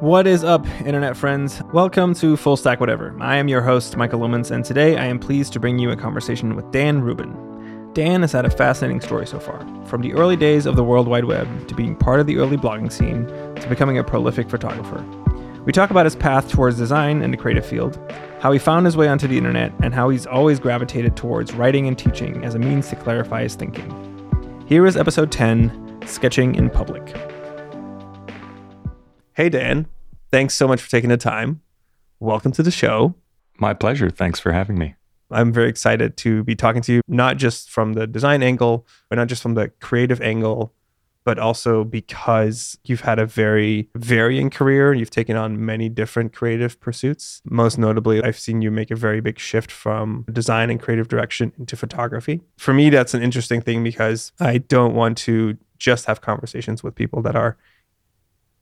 What is up, internet friends? Welcome to Full Stack Whatever. I am your host, Michael Lomans, and today I am pleased to bring you a conversation with Dan Rubin. Dan has had a fascinating story so far, from the early days of the World Wide Web to being part of the early blogging scene to becoming a prolific photographer. We talk about his path towards design and the creative field, how he found his way onto the internet, and how he's always gravitated towards writing and teaching as a means to clarify his thinking. Here is episode 10 Sketching in Public. Hey, Dan. Thanks so much for taking the time. Welcome to the show. My pleasure. Thanks for having me. I'm very excited to be talking to you, not just from the design angle, or not just from the creative angle, but also because you've had a very varying career. And you've taken on many different creative pursuits. Most notably, I've seen you make a very big shift from design and creative direction into photography. For me, that's an interesting thing because I don't want to just have conversations with people that are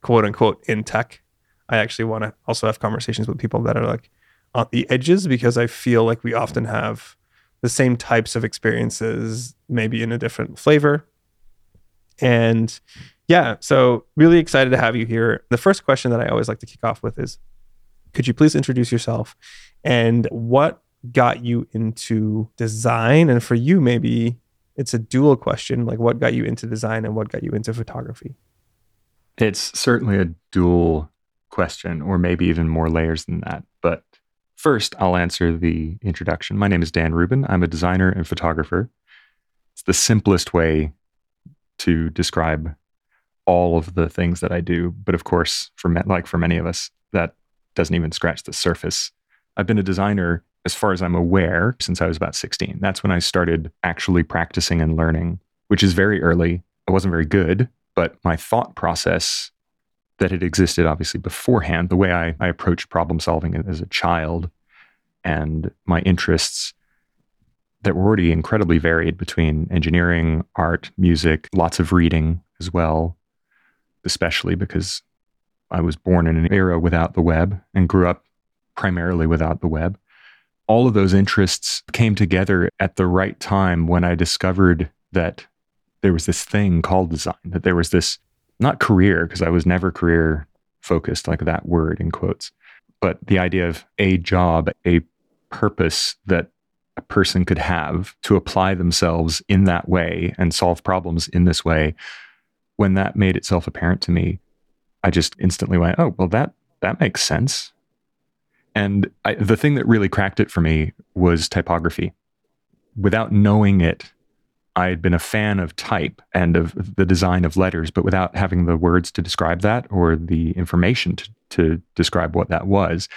quote unquote in tech. I actually want to also have conversations with people that are like on the edges because I feel like we often have the same types of experiences, maybe in a different flavor. And yeah, so really excited to have you here. The first question that I always like to kick off with is could you please introduce yourself and what got you into design? And for you, maybe it's a dual question like what got you into design and what got you into photography? It's certainly a dual question, or maybe even more layers than that. But first, I'll answer the introduction. My name is Dan Rubin. I'm a designer and photographer. It's the simplest way to describe all of the things that I do. But of course, for me, like for many of us, that doesn't even scratch the surface. I've been a designer, as far as I'm aware, since I was about 16. That's when I started actually practicing and learning, which is very early. I wasn't very good, but my thought process that had existed obviously beforehand, the way I, I approached problem solving as a child and my interests that were already incredibly varied between engineering, art, music, lots of reading as well, especially because I was born in an era without the web and grew up primarily without the web. All of those interests came together at the right time when I discovered that there was this thing called design, that there was this not career, because I was never career focused, like that word in quotes, but the idea of a job, a purpose that a person could have to apply themselves in that way and solve problems in this way. When that made itself apparent to me, I just instantly went, "Oh, well that that makes sense." And I, the thing that really cracked it for me was typography. Without knowing it, I had been a fan of type and of the design of letters, but without having the words to describe that or the information to, to describe what that was.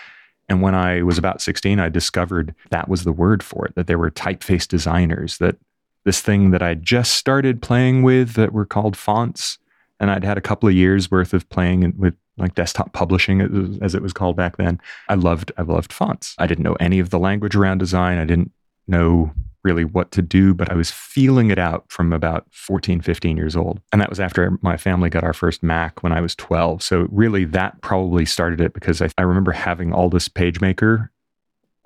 And when I was about 16, I discovered that was the word for it, that there were typeface designers, that this thing that I just started playing with that were called fonts. And I'd had a couple of years worth of playing with like desktop publishing as it was called back then. I loved I loved fonts. I didn't know any of the language around design. I didn't know really what to do, but I was feeling it out from about 14, 15 years old. And that was after my family got our first Mac when I was 12. So really that probably started it because I, I remember having Aldus PageMaker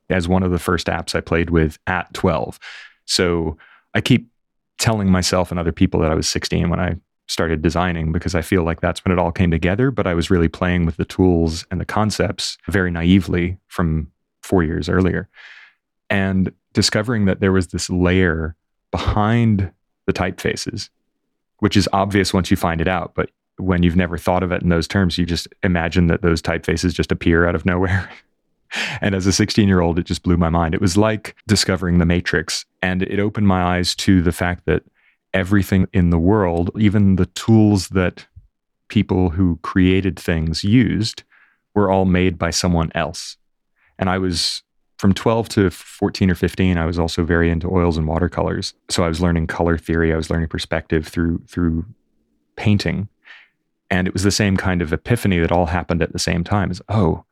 as one of the first apps I played with at 12. So I keep telling myself and other people that I was 16 when I started designing because I feel like that's when it all came together. But I was really playing with the tools and the concepts very naively from four years earlier. And discovering that there was this layer behind the typefaces, which is obvious once you find it out. But when you've never thought of it in those terms, you just imagine that those typefaces just appear out of nowhere. and as a 16 year old, it just blew my mind. It was like discovering the Matrix. And it opened my eyes to the fact that everything in the world, even the tools that people who created things used, were all made by someone else. And I was from 12 to 14 or 15 i was also very into oils and watercolors. So i was learning color theory i was learning perspective through through painting. And it was the same kind of epiphany that all happened at the same time is oh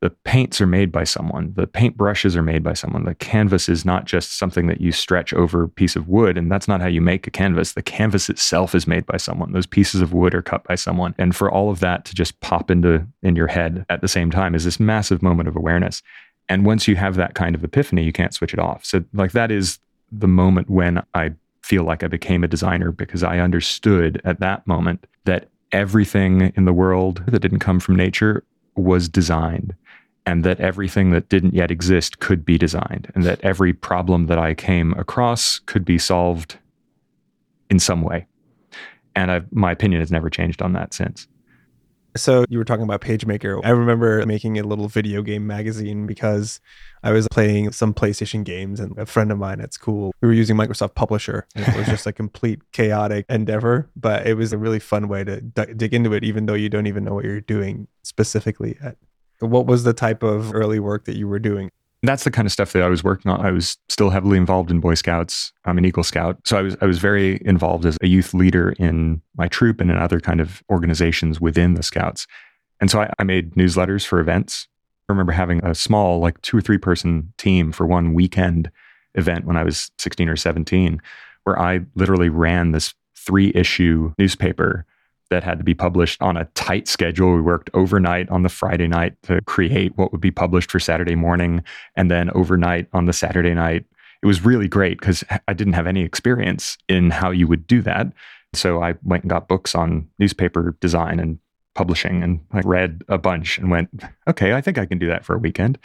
the paints are made by someone. The paint brushes are made by someone. The canvas is not just something that you stretch over a piece of wood and that's not how you make a canvas. The canvas itself is made by someone. Those pieces of wood are cut by someone. And for all of that to just pop into in your head at the same time is this massive moment of awareness and once you have that kind of epiphany, you can't switch it off. So, like, that is the moment when I feel like I became a designer because I understood at that moment that everything in the world that didn't come from nature was designed and that everything that didn't yet exist could be designed and that every problem that I came across could be solved in some way. And I've, my opinion has never changed on that since. So you were talking about PageMaker. I remember making a little video game magazine because I was playing some PlayStation games and a friend of mine at school, we were using Microsoft Publisher. And it was just a complete chaotic endeavor, but it was a really fun way to d- dig into it, even though you don't even know what you're doing specifically yet. What was the type of early work that you were doing? That's the kind of stuff that I was working on. I was still heavily involved in Boy Scouts. I'm an Eagle Scout. So I was I was very involved as a youth leader in my troop and in other kind of organizations within the Scouts. And so I, I made newsletters for events. I remember having a small, like two or three person team for one weekend event when I was 16 or 17, where I literally ran this three issue newspaper that had to be published on a tight schedule. We worked overnight on the Friday night to create what would be published for Saturday morning, and then overnight on the Saturday night. It was really great because I didn't have any experience in how you would do that. So I went and got books on newspaper design and publishing and I read a bunch and went, okay, I think I can do that for a weekend.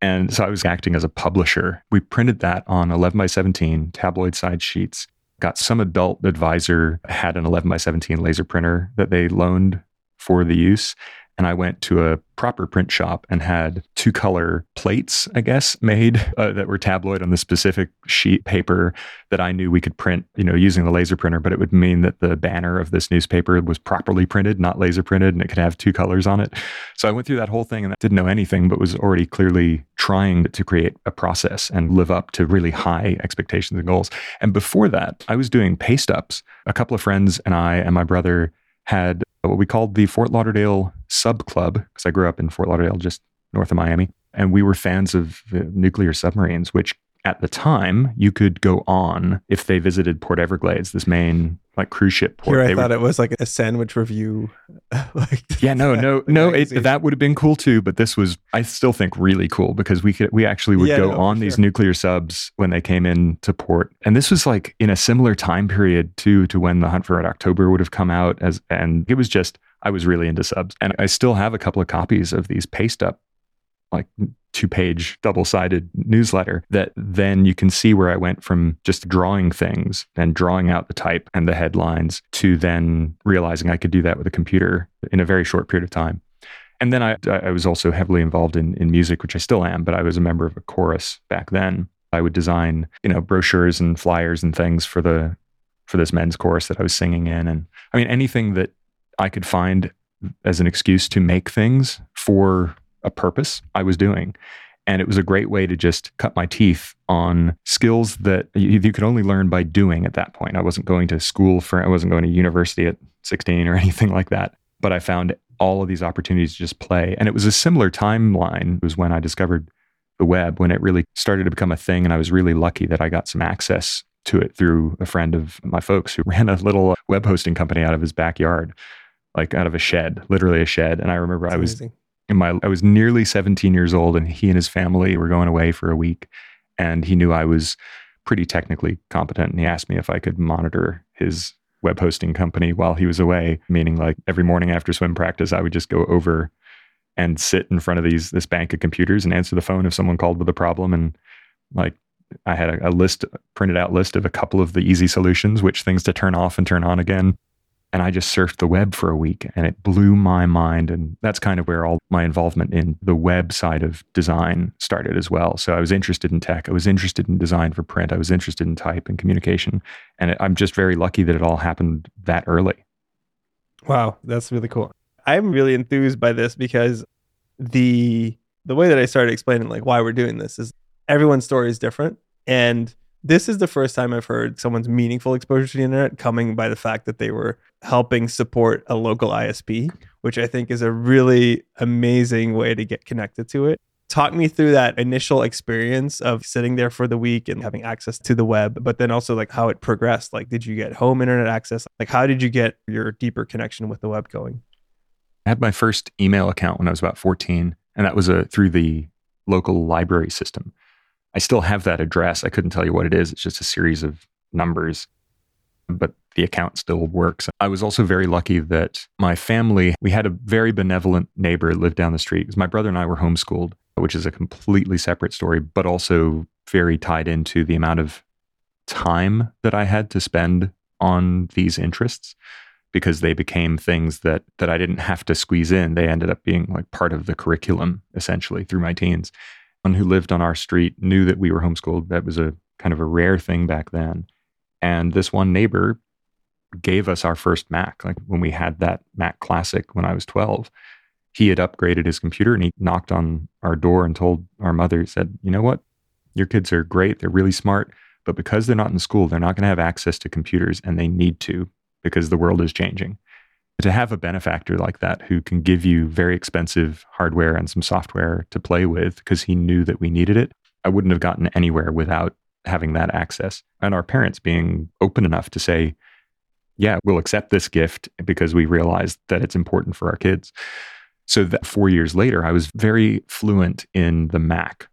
And so I was acting as a publisher. We printed that on 11 by 17 tabloid side sheets got some adult advisor had an 11 by 17 laser printer that they loaned for the use and I went to a proper print shop and had two color plates, I guess, made uh, that were tabloid on the specific sheet paper that I knew we could print, you know, using the laser printer. But it would mean that the banner of this newspaper was properly printed, not laser printed, and it could have two colors on it. So I went through that whole thing and didn't know anything, but was already clearly trying to create a process and live up to really high expectations and goals. And before that, I was doing paste ups. A couple of friends and I and my brother had Uh, what we called the Fort Lauderdale Sub Club, because I grew up in Fort Lauderdale, just north of Miami. And we were fans of uh, nuclear submarines, which at the time you could go on if they visited Port Everglades, this main like cruise ship port. Here I they thought would, it was like a sandwich review. like yeah, no, no, no. It, that would have been cool too, but this was I still think really cool because we could we actually would yeah, go no, on these sure. nuclear subs when they came in to port, and this was like in a similar time period too to when the Hunt for Red October would have come out as, and it was just I was really into subs, and I still have a couple of copies of these paste up like two page double sided newsletter that then you can see where I went from just drawing things and drawing out the type and the headlines to then realizing I could do that with a computer in a very short period of time. And then I, I was also heavily involved in, in music, which I still am, but I was a member of a chorus back then. I would design, you know, brochures and flyers and things for the for this men's chorus that I was singing in. And I mean anything that I could find as an excuse to make things for a purpose I was doing. And it was a great way to just cut my teeth on skills that you, you, could only learn by doing at that point. I wasn't going to school for, I wasn't going to university at 16 or anything like that. But I found all of these opportunities to just play. And it was a similar timeline. It was when I discovered the web, when it really started to become a thing. And I was really lucky that I got some access to it through a friend of my folks who ran a little web hosting company out of his backyard, like out of a shed, literally a shed. And I remember That's I was amazing in my I was nearly 17 years old and he and his family were going away for a week and he knew I was pretty technically competent and he asked me if I could monitor his web hosting company while he was away meaning like every morning after swim practice I would just go over and sit in front of these this bank of computers and answer the phone if someone called with a problem. And like I had a, a list printed out list of a couple of the easy solutions which things to turn off and turn on again and I just surfed the web for a week and it blew my mind. And that's kind of where all my involvement in the web side of design started as well. So I was interested in tech. I was interested in design for print. I was interested in type and communication. And it, I'm just very lucky that it all happened that early. Wow, that's really cool. I'm really enthused by this because the the way that I started explaining like why we're doing this is everyone's story is different and this is the first time I've heard someone's meaningful exposure to the internet coming by the fact that they were helping support a local ISP, which I think is a really amazing way to get connected to it. Talk me through that initial experience of sitting there for the week and having access to the web, but then also like how it progressed. Like, did you get home internet access? Like, how did you get your deeper connection with the web going? I had my first email account when I was about 14, and that was a, through the local library system. I still have that address. I couldn't tell you what it is. It's just a series of numbers. But the account still works. I was also very lucky that my family, we had a very benevolent neighbor lived down the street because my brother and I were homeschooled, which is a completely separate story, but also very tied into the amount of time that I had to spend on these interests because they became things that that I didn't have to squeeze in. They ended up being like part of the curriculum essentially through my teens. Who lived on our street knew that we were homeschooled. That was a kind of a rare thing back then. And this one neighbor gave us our first Mac. Like when we had that Mac Classic when I was 12, he had upgraded his computer and he knocked on our door and told our mother, he said, You know what? Your kids are great. They're really smart. But because they're not in school, they're not going to have access to computers and they need to because the world is changing. To have a benefactor like that who can give you very expensive hardware and some software to play with because he knew that we needed it, I wouldn't have gotten anywhere without having that access. And our parents being open enough to say, yeah, we'll accept this gift because we realized that it's important for our kids. So that four years later, I was very fluent in the Mac.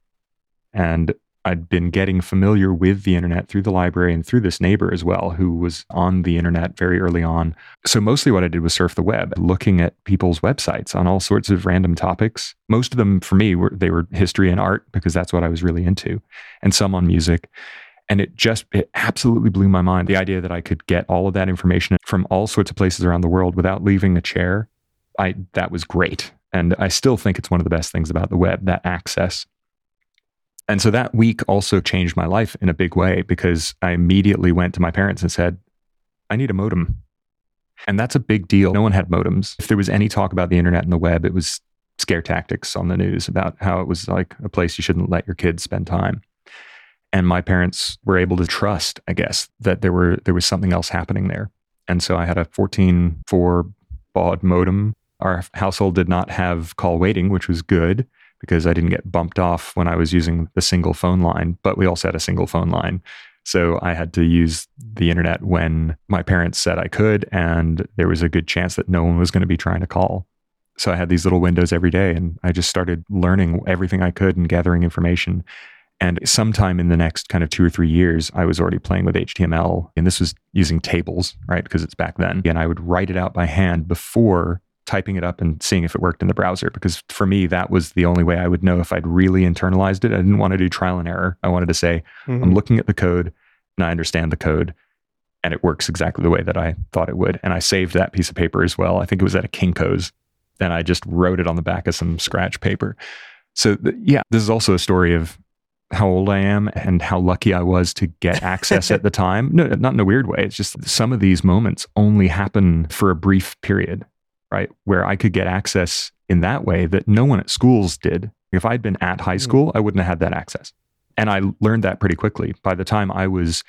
And I'd been getting familiar with the internet through the library and through this neighbor as well, who was on the internet very early on. So, mostly what I did was surf the web, looking at people's websites on all sorts of random topics. Most of them for me were they were history and art because that's what I was really into, and some on music. And it just, it absolutely blew my mind. The idea that I could get all of that information from all sorts of places around the world without leaving a chair, I, that was great. And I still think it's one of the best things about the web, that access. And so that week also changed my life in a big way because I immediately went to my parents and said, I need a modem. And that's a big deal. No one had modems. If there was any talk about the internet and the web, it was scare tactics on the news about how it was like a place you shouldn't let your kids spend time and my parents were able to trust i guess that there were there was something else happening there and so i had a 14.4 baud modem our household did not have call waiting which was good because i didn't get bumped off when i was using the single phone line but we also had a single phone line so i had to use the internet when my parents said i could and there was a good chance that no one was going to be trying to call so i had these little windows every day and i just started learning everything i could and gathering information and sometime in the next kind of two or three years, I was already playing with HTML. And this was using tables, right? Because it's back then. And I would write it out by hand before typing it up and seeing if it worked in the browser. Because for me, that was the only way I would know if I'd really internalized it. I didn't want to do trial and error. I wanted to say, mm-hmm. I'm looking at the code and I understand the code and it works exactly the way that I thought it would. And I saved that piece of paper as well. I think it was at a Kinko's. And I just wrote it on the back of some scratch paper. So, th- yeah, this is also a story of how old I am and how lucky I was to get access at the time. No, not in a weird way. It's just some of these moments only happen for a brief period, right? Where I could get access in that way that no one at schools did. If I'd been at high hmm. school, I wouldn't have had that access. And I learned that pretty quickly. By the time I was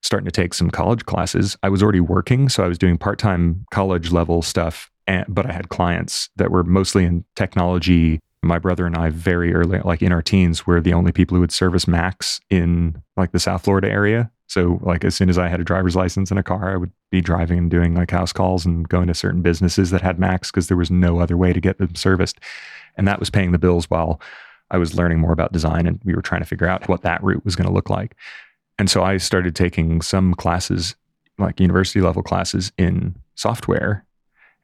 starting to take some college classes, I was already working. So I was doing part time college level stuff, and, but I had clients that were mostly in technology my brother and I very early, like in our teens, were the only people who would service Macs in like the South Florida area. So like as soon as I had a driver's license and a car, I would be driving and doing like house calls and going to certain businesses that had Macs because there was no other way to get them serviced. And that was paying the bills while I was learning more about design and we were trying to figure out what that route was going to look like. And so I started taking some classes, like university level classes in software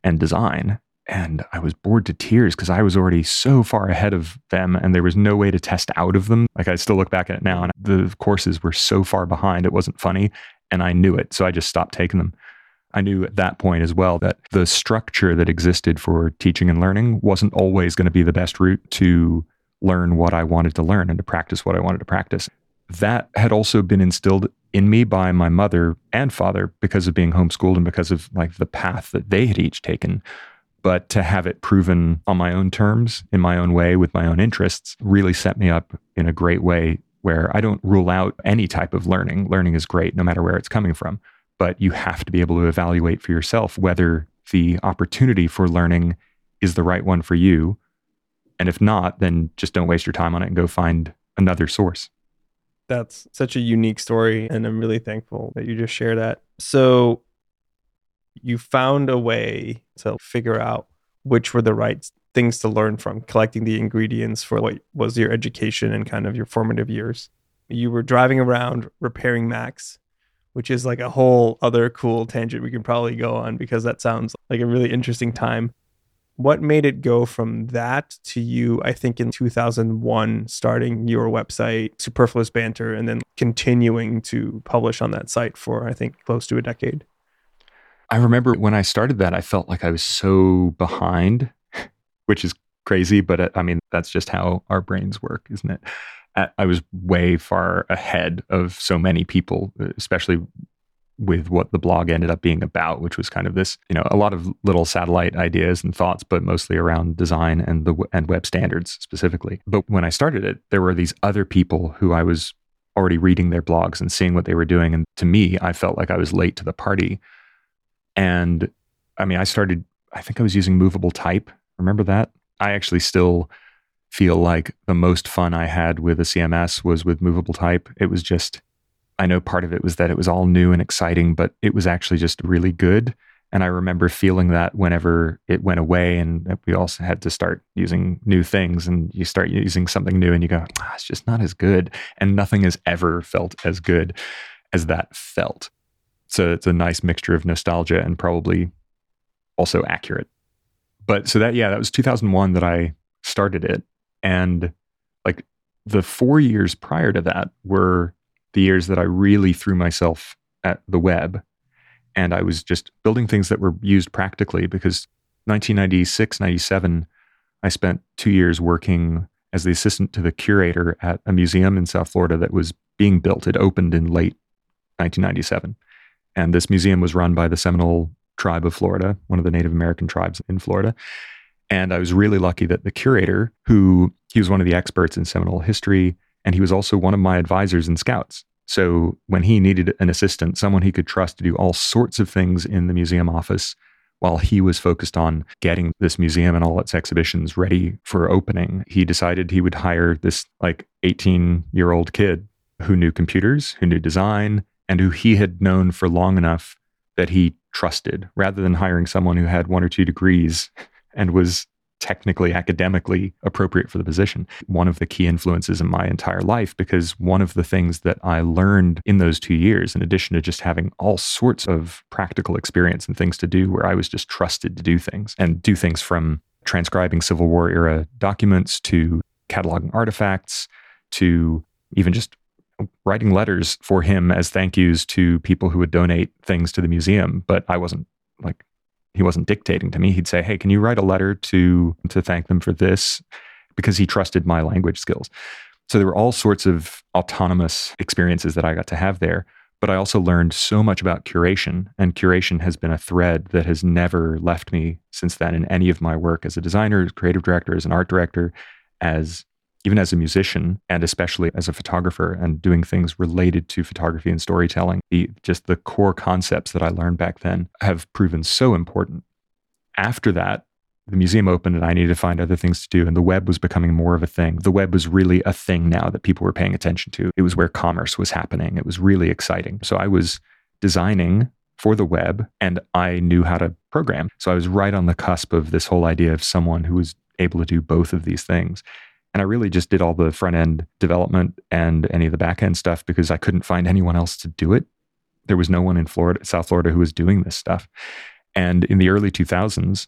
and design and I was bored to tears because I was already so far ahead of them and there was no way to test out of them. Like I still look back at it now and the courses were so far behind, it wasn't funny. And I knew it. So I just stopped taking them. I knew at that point as well that the structure that existed for teaching and learning wasn't always going to be the best route to learn what I wanted to learn and to practice what I wanted to practice. That had also been instilled in me by my mother and father because of being homeschooled and because of like the path that they had each taken but to have it proven on my own terms, in my own way, with my own interests, really set me up in a great way where I don't rule out any type of learning. Learning is great no matter where it's coming from, but you have to be able to evaluate for yourself whether the opportunity for learning is the right one for you. And if not, then just don't waste your time on it and go find another source. That's such a unique story. And I'm really thankful that you just share that. So, you found a way to figure out which were the right things to learn from, collecting the ingredients for what was your education and kind of your formative years. You were driving around repairing Macs. which is like a whole other cool tangent we can probably go on because that sounds like a really interesting time. What made it go from that to you, I think in 2001, starting your website, Superfluous Banter, and then continuing to publish on that site for, I think, close to a decade? I remember when I started that, I felt like I was so behind, which is crazy, but uh, I mean, that's just how our brains work, isn't it? I was way far ahead of so many people, especially with what the blog ended up being about, which was kind of this, you know, a lot of little satellite ideas and thoughts, but mostly around design and the and web standards specifically. But when I started it, there were these other people who I was already reading their blogs and seeing what they were doing, and to me, I felt like I was late to the party. And I mean, I started. I think I was using movable type. Remember that? I actually still feel like the most fun I had with a CMS was with movable type. It was just, I know part of it was that it was all new and exciting, but it was actually just really good. And I remember feeling that whenever it went away and we also had to start using new things and you start using something new and you go, ah, it's just not as good. And nothing has ever felt as good as that felt. So it's a nice mixture of nostalgia and probably also accurate. But so that, yeah, that was 2001 that I started it. And like the four years prior to that were the years that I really threw myself at the web. And I was just building things that were used practically because 1996, 97, I spent two years working as the assistant to the curator at a museum in South Florida that was being built. It opened in late 1997. And this museum was run by the Seminole tribe of Florida, one of the Native American tribes in Florida. And I was really lucky that the curator, who he was one of the experts in Seminole history, and he was also one of my advisors in Scouts. So when he needed an assistant, someone he could trust to do all sorts of things in the museum office, while he was focused on getting this museum and all its exhibitions ready for opening, he decided he would hire this like 18 year old kid who knew computers, who knew design, and who he had known for long enough that he trusted rather than hiring someone who had one or two degrees and was technically academically appropriate for the position. One of the key influences in my entire life because one of the things that I learned in those 2 years in addition to just having all sorts of practical experience and things to do where I was just trusted to do things and do things from transcribing Civil War era documents to cataloging artifacts to even just writing letters for him as thank yous to people who would donate things to the museum but I wasn't like he wasn't dictating to me. He'd say, "Hey, can you write a letter to to thank them for this?" Because he trusted my language skills. So there were all sorts of autonomous experiences that I got to have there. But I also learned so much about curation, and curation has been a thread that has never left me since then in any of my work as a designer, as creative director, as an art director, as even as a musician and especially as a photographer and doing things related to photography and storytelling, the, just the core concepts that I learned back then have proven so important. After that, the museum opened and I needed to find other things to do. And the web was becoming more of a thing. The web was really a thing now that people were paying attention to. It was where commerce was happening. It was really exciting. So I was designing for the web and I knew how to program. So I was right on the cusp of this whole idea of someone who was able to do both of these things. And I really just did all the front end development and any of the back end stuff because I couldn't find anyone else to do it. There was no one in Florida, South Florida, who was doing this stuff. And in the early 2000s,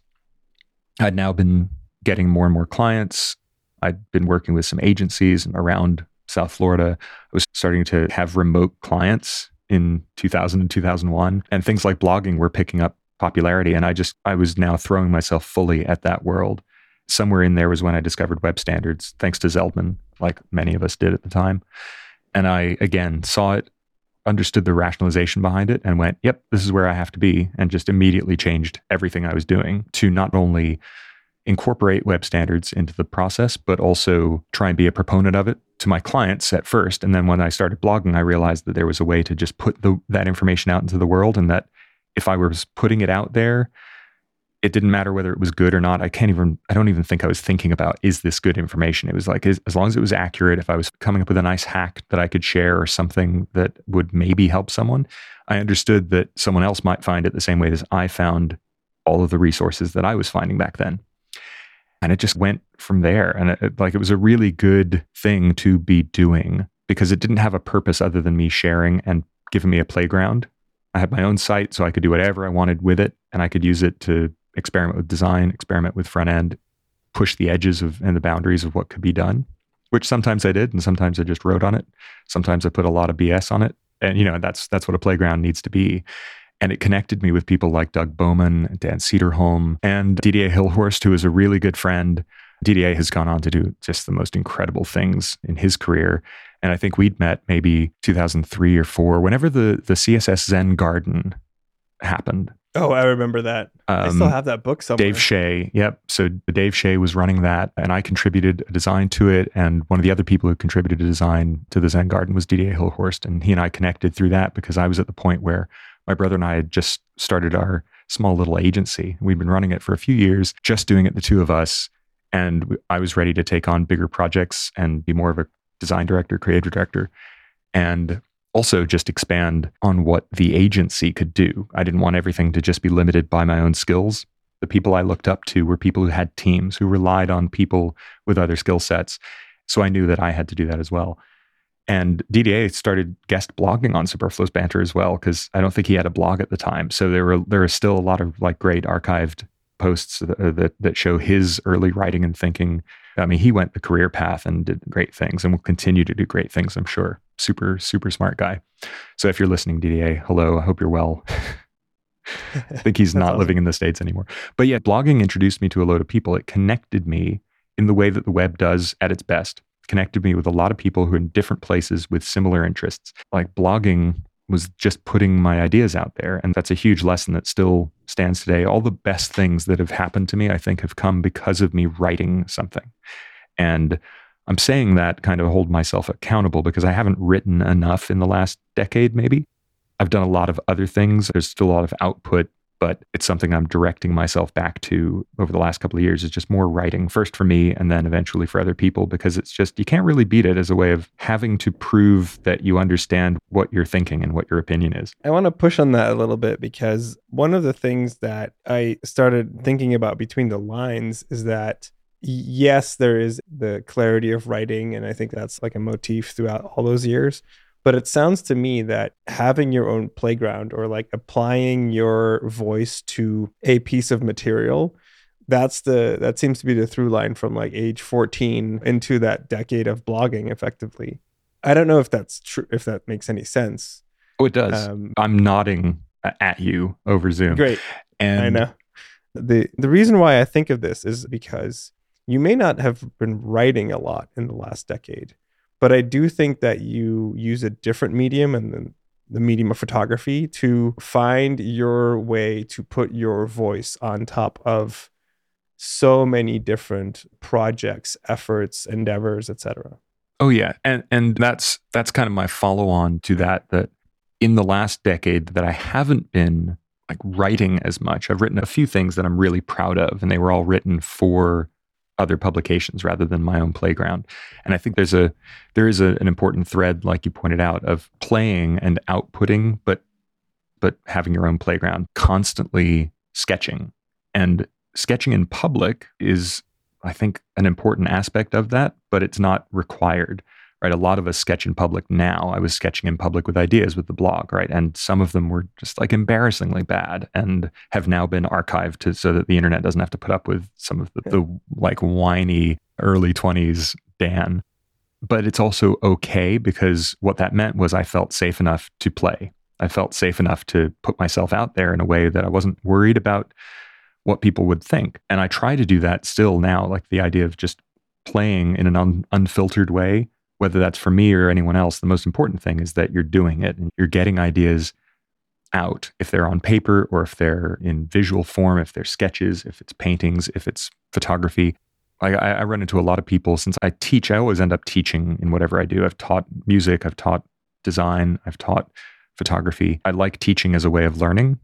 I'd now been getting more and more clients. I'd been working with some agencies around South Florida. I was starting to have remote clients in 2000 and 2001. And things like blogging were picking up popularity. And I just, I was now throwing myself fully at that world somewhere in there was when I discovered web standards, thanks to Zeldman, like many of us did at the time. And I, again, saw it, understood the rationalization behind it, and went, yep, this is where I have to be. And just immediately changed everything I was doing to not only incorporate web standards into the process, but also try and be a proponent of it to my clients at first. And then when I started blogging, I realized that there was a way to just put the, that information out into the world and that if I was putting it out there, it didn't matter whether it was good or not. I can't even, I don't even think I was thinking about, is this good information? It was like, as, long as it was accurate, if I was coming up with a nice hack that I could share or something that would maybe help someone, I understood that someone else might find it the same way as I found all of the resources that I was finding back then. And it just went from there. And it, like, it was a really good thing to be doing because it didn't have a purpose other than me sharing and giving me a playground. I had my own site, so I could do whatever I wanted with it, and I could use it to experiment with design, experiment with front end, push the edges of and the boundaries of what could be done. Which sometimes I did, and sometimes I just wrote on it. Sometimes I put a lot of BS on it, and you know that's that's what a playground needs to be. And it connected me with people like Doug Bowman, Dan Cederholm, and Didier Hilhorst, who is a really good friend. Didier has gone on to do just the most incredible things in his career. And I think we'd met maybe 2003 or four, whenever the, the CSS Zen Garden happened. Oh, I remember that. Um, I still have that book somewhere. Dave Shea. Yep. So Dave Shea was running that, and I contributed a design to it. And one of the other people who contributed a design to the Zen Garden was Didier Hilhorst. And he and I connected through that because I was at the point where my brother and I had just started our small little agency. We'd been running it for a few years, just doing it, the two of us. And I was ready to take on bigger projects and be more of a design director, creative director, and also just expand on what the agency could do. I didn't want everything to just be limited by my own skills. The people I looked up to were people who had teams, who relied on people with other skill sets. So I knew that I had to do that as well. And Didier started guest blogging on Superfluous Banter as well, because I don't think he had a blog at the time. So there were there are still a lot of like great archived posts that, uh, that, that show his early writing and thinking. I mean, he went the career path and did great things, and will continue to do great things. I'm sure. Super super smart guy. So if you're listening, Didier, hello. I hope you're well. I think he's not awesome. living in the states anymore. But yeah, blogging introduced me to a load of people. It connected me in the way that the web does at its best connected me with a lot of people who are in different places with similar interests. Like blogging was just putting my ideas out there. And that's a huge lesson that still stands today. All the best things that have happened to me, I think, have come because of me writing something. And I'm saying that kind of hold myself accountable because I haven't written enough in the last decade, maybe. I've done a lot of other things. There's still a lot of output but it's something I'm directing myself back to over the last couple of years is just more writing first for me and then eventually for other people because it's just you can't really beat it as a way of having to prove that you understand what you're thinking and what your opinion is. I want to push on that a little bit because one of the things that I started thinking about between the lines is that yes, there is the clarity of writing and I think that's like a motif throughout all those years. But it sounds to me that having your own playground or like applying your voice to a piece of material, that's the that seems to be the through line from like age 14 into that decade of blogging effectively. I don't know if that's true if that makes any sense. Oh, it does. Um, I'm nodding at you over Zoom. Great. And I know. The the reason why I think of this is because you may not have been writing a lot in the last decade but I do think that you use a different medium and the, the medium of photography to find your way to put your voice on top of so many different projects, efforts, endeavors, etc. Oh yeah, and and that's that's kind of my follow on to that that in the last decade that I haven't been like writing as much. I've written a few things that I'm really proud of and they were all written for other publications rather than my own playground. And I think there's a there is a, an important thread, like you pointed out, of playing and outputting, but but having your own playground, constantly sketching. And sketching in public is, I think, an important aspect of that, but it's not required right? A lot of us sketch in public now. I was sketching in public with ideas with the blog, right? And some of them were just like embarrassingly bad and have now been archived to, so that the internet doesn't have to put up with some of the, the like whiny early 20s Dan. But it's also okay because what that meant was I felt safe enough to play. I felt safe enough to put myself out there in a way that I wasn't worried about what people would think. And I try to do that still now, like the idea of just playing in an un- unfiltered way whether that's for me or anyone else, the most important thing is that you're doing it and you're getting ideas out. If they're on paper or if they're in visual form, if they're sketches, if it's paintings, if it's photography. I, I run into a lot of people since I teach, I always end up teaching in whatever I do. I've taught music, I've taught design, I've taught photography. I like teaching as a way of learning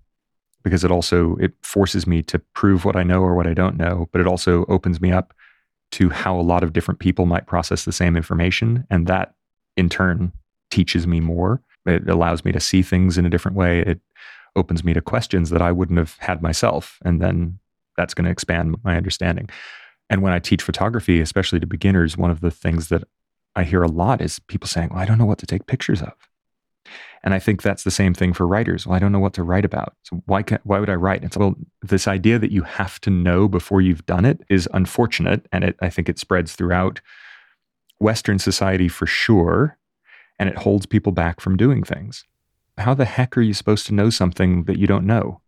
because it also it forces me to prove what I know or what I don't know, but it also opens me up to how a lot of different people might process the same information. And that in turn teaches me more. It allows me to see things in a different way. It opens me to questions that I wouldn't have had myself. And then that's going to expand my understanding. And when I teach photography, especially to beginners, one of the things that I hear a lot is people saying, well, I don't know what to take pictures of. And I think that's the same thing for writers. Well, I don't know what to write about. So why can, why would I write? It's well, this idea that you have to know before you've done it is unfortunate, and it, I think it spreads throughout Western society for sure, and it holds people back from doing things. How the heck are you supposed to know something that you don't know?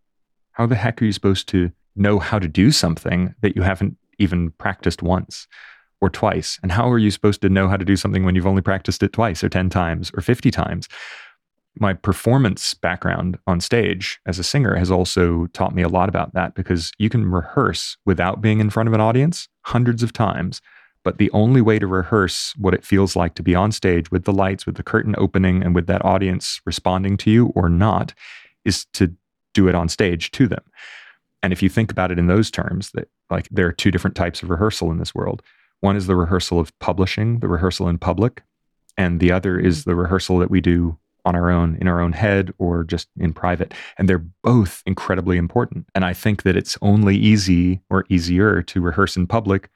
How the heck are you supposed to know how to do something that you haven't even practiced once? or twice? And how are you supposed to know how to do something when you've only practiced it twice or 10 times or 50 times? My performance background on stage as a singer has also taught me a lot about that because you can rehearse without being in front of an audience hundreds of times. But the only way to rehearse what it feels like to be on stage with the lights, with the curtain opening, and with that audience responding to you or not is to do it on stage to them. And if you think about it in those terms, that like there are two different types of rehearsal in this world. One is the rehearsal of publishing, the rehearsal in public, and the other is mm-hmm. the rehearsal that we do on our own, in our own head, or just in private. And they're both incredibly important. And I think that it's only easy or easier to rehearse in public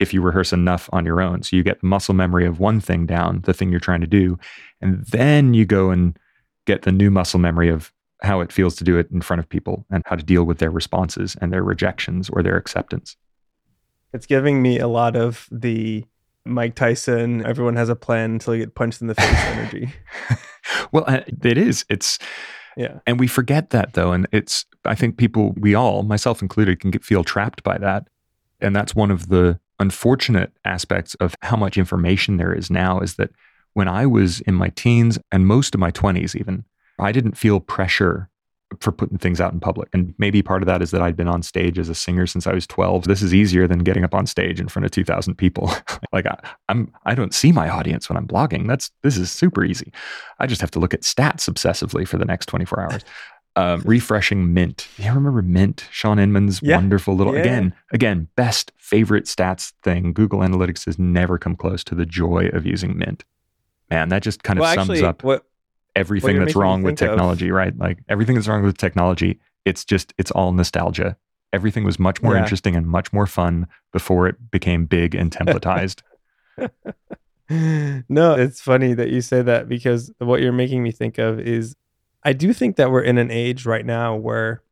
if you rehearse enough on your own. So you get the muscle memory of one thing down, the thing you're trying to do. And then you go and get the new muscle memory of how it feels to do it in front of people and how to deal with their responses and their rejections or their acceptance. It's giving me a lot of the Mike Tyson, everyone has a plan until you get punched in the face energy. well, it is. It's yeah. And we forget that though. And it's, I think people, we all, myself included, can get, feel trapped by that. And that's one of the unfortunate aspects of how much information there is now is that when I was in my teens and most of my 20s, even, I didn't feel pressure for putting things out in public. And maybe part of that is that I'd been on stage as a singer since I was 12. This is easier than getting up on stage in front of 2000 people. like I, I'm I don't see my audience when I'm blogging. That's this is super easy. I just have to look at stats obsessively for the next 24 hours. Um, refreshing Mint. You remember Mint? Shaun Inman's yeah. wonderful little yeah. again, again, best favorite stats thing. Google Analytics has never come close to the joy of using Mint. Man, that just kind of well, sums actually, up. What everything that's wrong with technology, of. right? Like everything that's wrong with technology, it's just, it's all nostalgia. Everything was much more yeah. interesting and much more fun before it became big and templatized. no, it's funny that you say that because what you're making me think of is I do think that we're in an age right now where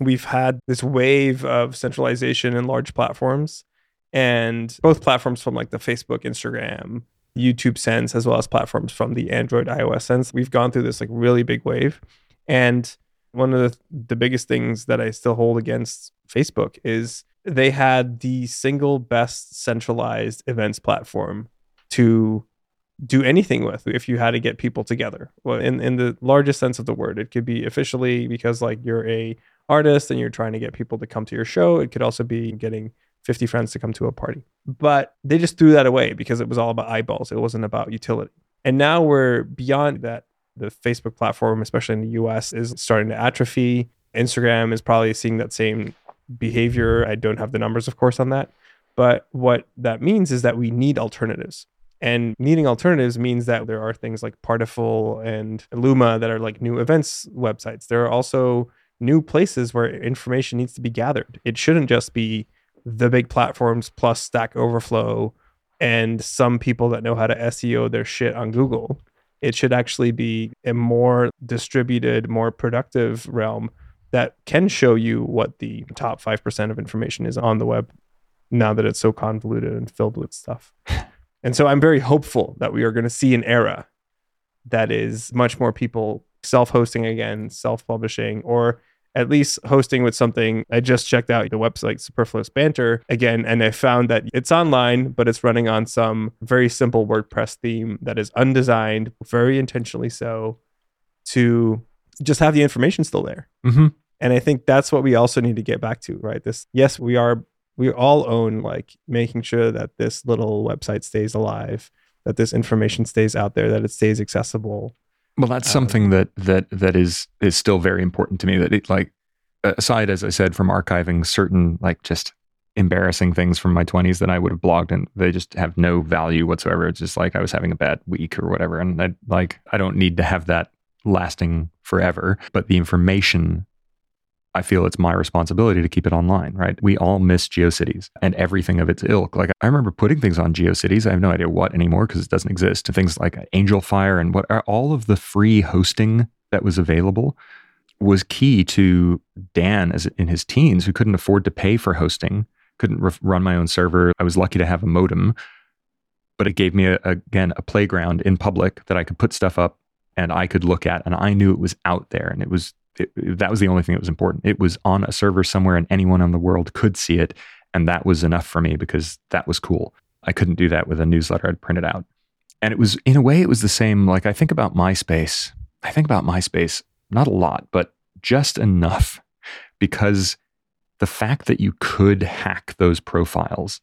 we've had this wave of centralization in large platforms and both platforms from like the Facebook, Instagram, YouTube sense as well as platforms from the Android iOS sense. We've gone through this like really big wave. And one of the, the biggest things that I still hold against Facebook is they had the single best centralized events platform to do anything with if you had to get people together. Well, in, in the largest sense of the word, it could be officially because like you're a artist and you're trying to get people to come to your show. It could also be getting 50 friends to come to a party. But they just threw that away because it was all about eyeballs. It wasn't about utility. And now we're beyond that. The Facebook platform, especially in the US, is starting to atrophy. Instagram is probably seeing that same behavior. I don't have the numbers, of course, on that. But what that means is that we need alternatives. And needing alternatives means that there are things like Partiful and Luma that are like new events websites. There are also new places where information needs to be gathered. It shouldn't just be the big platforms plus Stack Overflow and some people that know how to SEO their shit on Google. It should actually be a more distributed, more productive realm that can show you what the top 5% of information is on the web now that it's so convoluted and filled with stuff. And so I'm very hopeful that we are going to see an era that is much more people self hosting again, self publishing, or at least hosting with something. I just checked out the website Superfluous Banter again, and I found that it's online, but it's running on some very simple WordPress theme that is undesigned, very intentionally so, to just have the information still there. Mm-hmm. And I think that's what we also need to get back to, right? This, yes, we are, we all own like making sure that this little website stays alive, that this information stays out there, that it stays accessible well, that's um, something that that that is is still very important to me. That it like aside, as I said, from archiving certain like just embarrassing things from my 20s that I would have blogged and they just have no value whatsoever. It's just like I was having a bad week or whatever. And I like I don't need to have that lasting forever. But the information I feel it's my responsibility to keep it online, right? We all miss GeoCities and everything of its ilk. Like I remember putting things on GeoCities. I have no idea what anymore because it doesn't exist. And things like Angelfire and what are all of the free hosting that was available was key to Dan as in his teens who couldn't afford to pay for hosting, couldn't re- run my own server. I was lucky to have a modem, but it gave me a, again a playground in public that I could put stuff up and I could look at, and I knew it was out there, and it was it, that was the only thing that was important. It was on a server somewhere, and anyone in the world could see it, and that was enough for me because that was cool. I couldn't do that with a newsletter I'd printed out, and it was in a way it was the same. Like I think about MySpace. I think about MySpace not a lot, but just enough because the fact that you could hack those profiles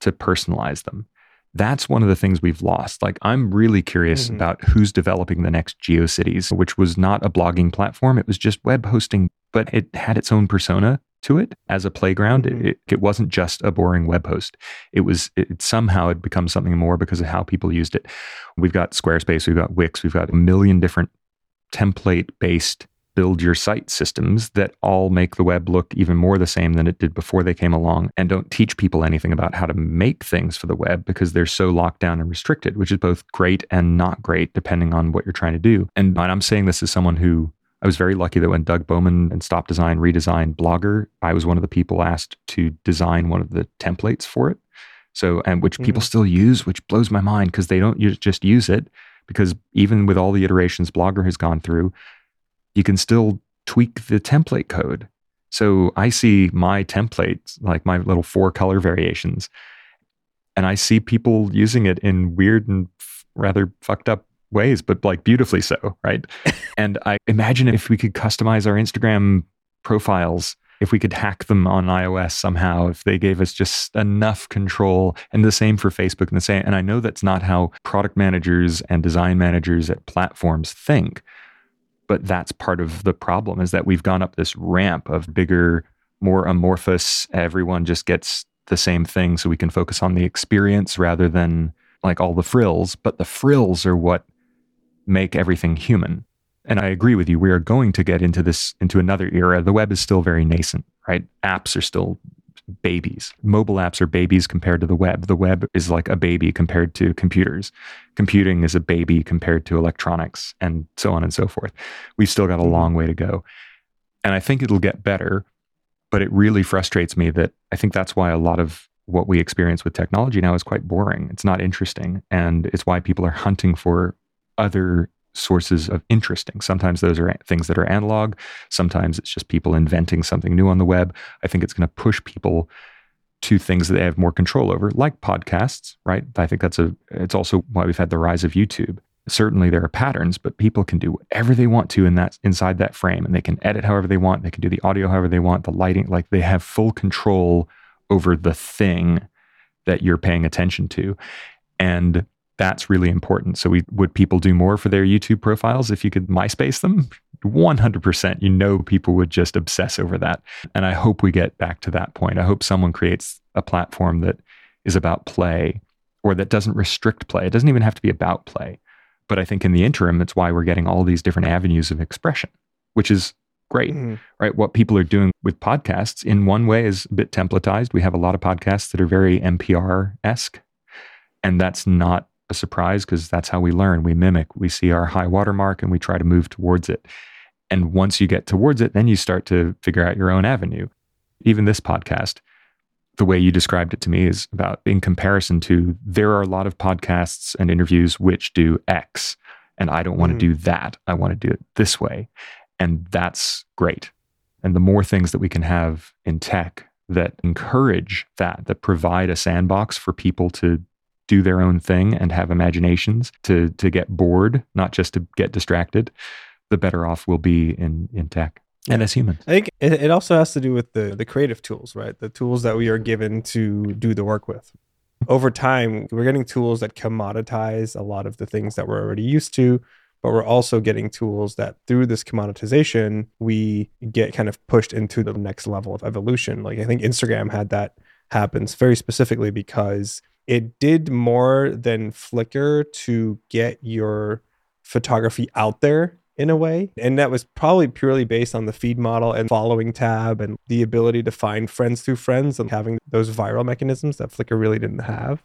to personalize them that's one of the things we've lost. Like, I'm really curious mm-hmm. about who's developing the next GeoCities, which was not a blogging platform. It was just web hosting, but it had its own persona to it as a playground. Mm-hmm. It, it, wasn't just a boring web host. It was, it somehow had become something more because of how people used it. We've got Squarespace, we've got Wix, we've got a million different template based build your site systems that all make the web look even more the same than it did before they came along and don't teach people anything about how to make things for the web because they're so locked down and restricted, which is both great and not great depending on what you're trying to do. And I'm saying this as someone who I was very lucky that when Doug Bowman and Stopdesign redesigned Blogger, I was one of the people asked to design one of the templates for it. So, and which mm-hmm. people still use, which blows my mind because they don't just use it. Because even with all the iterations Blogger has gone through, you can still tweak the template code. So I see my templates, like my little four color variations, and I see people using it in weird and f- rather fucked up ways, but like beautifully so, right? and I imagine if we could customize our Instagram profiles, if we could hack them on iOS somehow, if they gave us just enough control, and the same for Facebook and the same. And I know that's not how product managers and design managers at platforms think but that's part of the problem is that we've gone up this ramp of bigger more amorphous everyone just gets the same thing so we can focus on the experience rather than like all the frills but the frills are what make everything human. And i agree with you we are going to get into this into another era. The web is still very nascent right? Apps are still babies. Mobile apps are babies compared to the web. The web is like a baby compared to computers. Computing is a baby compared to electronics, and so on and so forth. We've still got a mm-hmm. long way to go. And I think it'll get better, but it really frustrates me that I think that's why a lot of what we experience with technology now is quite boring. It's not interesting. And it's why people are hunting for other sources of interesting. Sometimes those are things that are analog. Sometimes it's just people inventing something new on the web. I think it's going to push people to things that they have more control over, like podcasts, right? I think that's a, it's also why we've had the rise of YouTube. Certainly there are patterns, but people can do whatever they want to in that, inside that frame and they can edit however they want. They can do the audio however they want, the lighting, like they have full control over the thing that you're paying attention to. And that's really important. So, we, would people do more for their YouTube profiles if you could MySpace them? 100%. You know, people would just obsess over that. And I hope we get back to that point. I hope someone creates a platform that is about play or that doesn't restrict play. It doesn't even have to be about play. But I think in the interim, that's why we're getting all these different avenues of expression, which is great, mm. right? What people are doing with podcasts in one way is a bit templatized. We have a lot of podcasts that are very NPR esque, and that's not a surprise because that's how we learn. We mimic, we see our high watermark and we try to move towards it. And once you get towards it, then you start to figure out your own avenue. Even this podcast, the way you described it to me is about in comparison to there are a lot of podcasts and interviews which do X, and I don't want to mm-hmm. do that. I want to do it this way. And that's great. And the more things that we can have in tech that encourage that, that provide a sandbox for people to do their own thing and have imaginations to to get bored, not just to get distracted, the better off we'll be in in tech and as humans. I think it, it also has to do with the the creative tools, right? The tools that we are given to do the work with. Over time, we're getting tools that commoditize a lot of the things that we're already used to, but we're also getting tools that through this commoditization, we get kind of pushed into the next level of evolution. Like I think Instagram had that happens very specifically because it did more than Flickr to get your photography out there in a way. And that was probably purely based on the feed model and following tab and the ability to find friends through friends and having those viral mechanisms that Flickr really didn't have.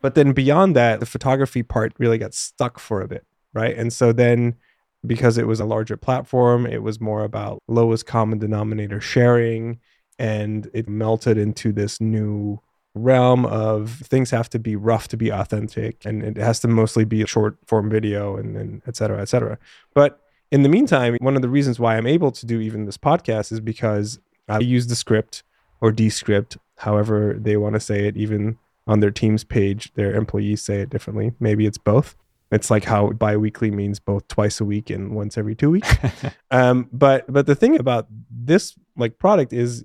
But then beyond that, the photography part really got stuck for a bit, right? And so then because it was a larger platform, it was more about lowest common denominator sharing and it melted into this new realm of things have to be rough to be authentic and it has to mostly be a short form video and, and et cetera, et cetera. But in the meantime, one of the reasons why I'm able to do even this podcast is because I use the script or Descript, however they want to say it, even on their team's page, their employees say it differently. Maybe it's both. It's like how biweekly means both twice a week and once every two weeks. um, but but the thing about this like product is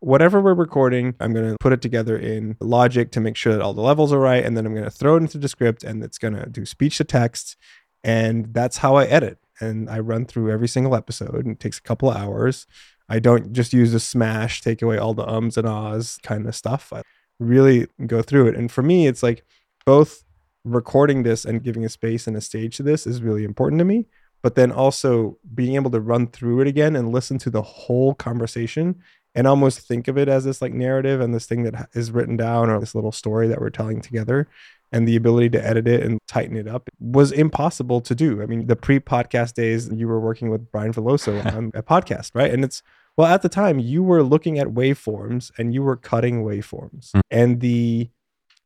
whatever we're recording, I'm going to put it together in Logic to make sure that all the levels are right, and then I'm going to throw it into the script and it's going to do speech to text, and that's how I edit. And I run through every single episode, and it takes a couple of hours. I don't just use a smash, take away all the ums and ahs kind of stuff. I really go through it. And for me, it's like both recording this and giving a space and a stage to this is really important to me. But then also being able to run through it again and listen to the whole conversation and almost think of it as this like narrative and this thing that is written down or this little story that we're telling together and the ability to edit it and tighten it up was impossible to do. I mean, the pre-podcast days you were working with Bryan Veloso on a podcast, right? And it's well, at the time you were looking at waveforms and you were cutting waveforms. Mm. And the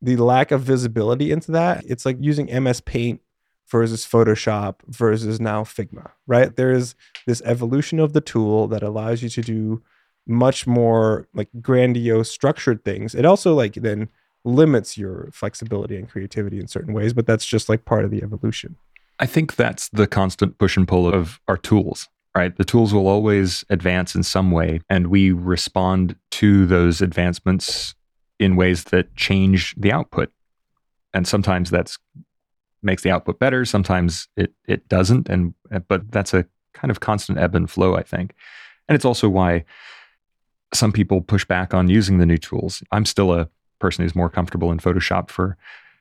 the lack of visibility into that, it's like using MS Paint versus Photoshop versus now Figma, right? There is this evolution of the tool that allows you to do much more like grandiose structured things. It also like then limits your flexibility and creativity in certain ways, but that's just like part of the evolution. I think that's the constant push and pull of our tools, right? The tools will always advance in some way, and we respond to those advancements in ways that change the output. And sometimes that's makes the output better, sometimes it it doesn't and but that's a kind of constant ebb and flow, I think. And it's also why some people push back on using the new tools. I'm still a person who's more comfortable in Photoshop for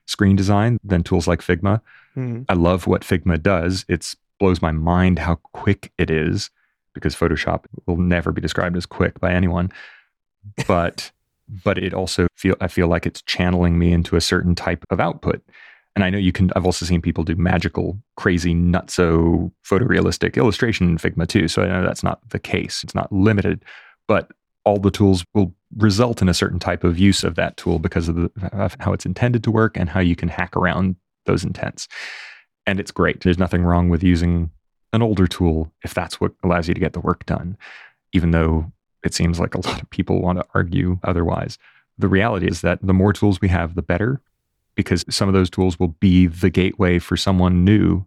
screen design than tools like Figma. Mm. I love what Figma does. It blows my mind how quick it is because Photoshop will never be described as quick by anyone. But but it also feel I feel like it's channeling me into a certain type of output. And I know you can I've also seen people do magical, crazy, nutso photorealistic illustration in Figma too. So I know that's not the case. It's not limited. But all the tools will result in a certain type of use of that tool because of, the, of how it's intended to work and how you can hack around those intents. And it's great. There's nothing wrong with using an older tool if that's what allows you to get the work done, even though it seems like a lot of people want to argue otherwise. The reality is that the more tools we have, the better, because some of those tools will be the gateway for someone new.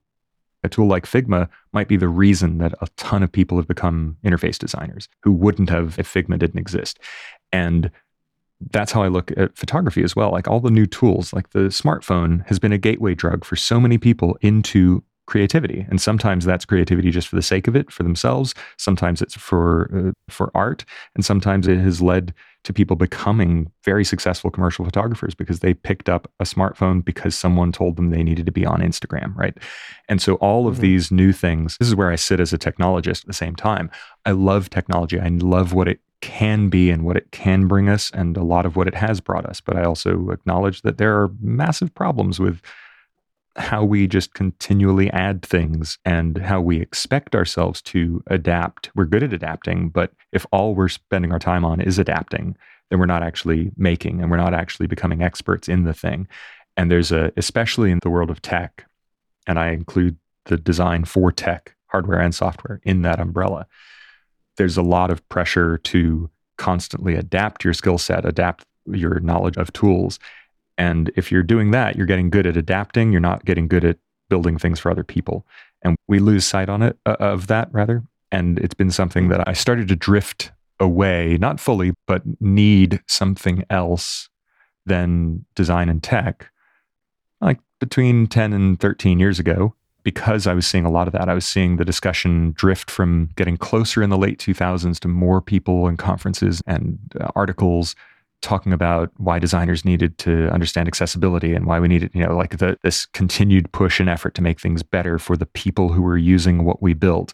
A tool like Figma might be the reason that a ton of people have become interface designers who wouldn't have if Figma didn't exist. And that's how I look at photography as well. Like all the new tools, like the smartphone has been a gateway drug for so many people into creativity and sometimes that's creativity just for the sake of it for themselves sometimes it's for uh, for art and sometimes it has led to people becoming very successful commercial photographers because they picked up a smartphone because someone told them they needed to be on Instagram right? And so all of mm-hmm. these new things this is where I sit as a technologist at the same time. I love technology. I love what it can be and what it can bring us and a lot of what it has brought us. But I also acknowledge that there are massive problems with how we just continually add things and how we expect ourselves to adapt. We're good at adapting, but if all we're spending our time on is adapting, then we're not actually making and we're not actually becoming experts in the thing. And there's a, especially in the world of tech, and I include the design for tech, hardware and software in that umbrella, there's a lot of pressure to constantly adapt your skill set, adapt your knowledge of tools and if you're doing that, you're getting good at adapting. You're not getting good at building things for other people. And we lose sight on it uh, of that rather. And it's been something that I started to drift away, not fully, but need something else than design and tech, like between 10 and 13 years ago. Because I was seeing a lot of that, I was seeing the discussion drift from getting closer in the late 2000s to more people and conferences and uh, articles talking about why designers needed to understand accessibility and why we needed, you know, like the, this continued push and effort to make things better for the people who were using what we built.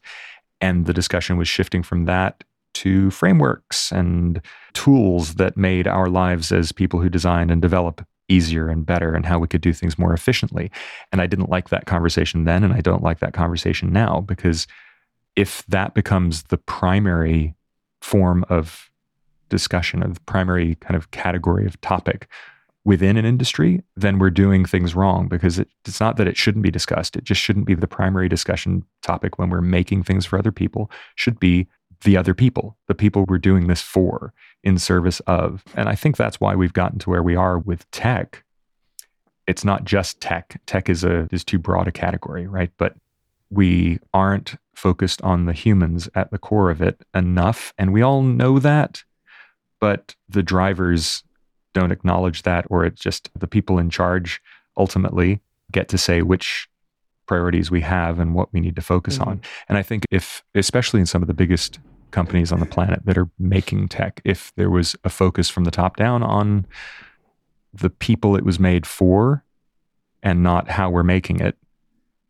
And the discussion was shifting from that to frameworks and tools that made our lives as people who design and develop easier and better and how we could do things more efficiently. And I didn't like that conversation then, and I don't like that conversation now because if that becomes the primary form of discussion, of the primary kind of category of topic within an industry, then we're doing things wrong because it, it's not that it shouldn't be discussed. It just shouldn't be the primary discussion topic when we're making things for other people. Should be the other people, the people we're doing this for in service of. And I think that's why we've gotten to where we are with tech. It's not just tech. Tech is a is too broad a category, right? But we aren't focused on the humans at the core of it enough. And we all know that, but the drivers don't acknowledge that, or it's just the people in charge ultimately get to say which priorities we have and what we need to focus mm-hmm. on. And I think if, especially in some of the biggest companies on the planet that are making tech, if there was a focus from the top down on the people it was made for and not how we're making it,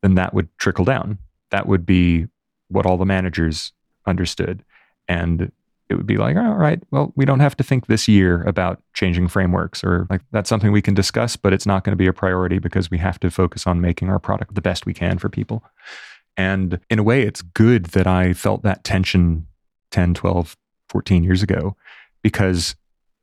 then that would trickle down. That would be what all the managers understood. And it would be like, all right, well, we don't have to think this year about changing frameworks or like that's something we can discuss, but it's not going to be a priority because we have to focus on making our product the best we can for people. And in a way, it's good that I felt that tension 10, 12, 14 years ago because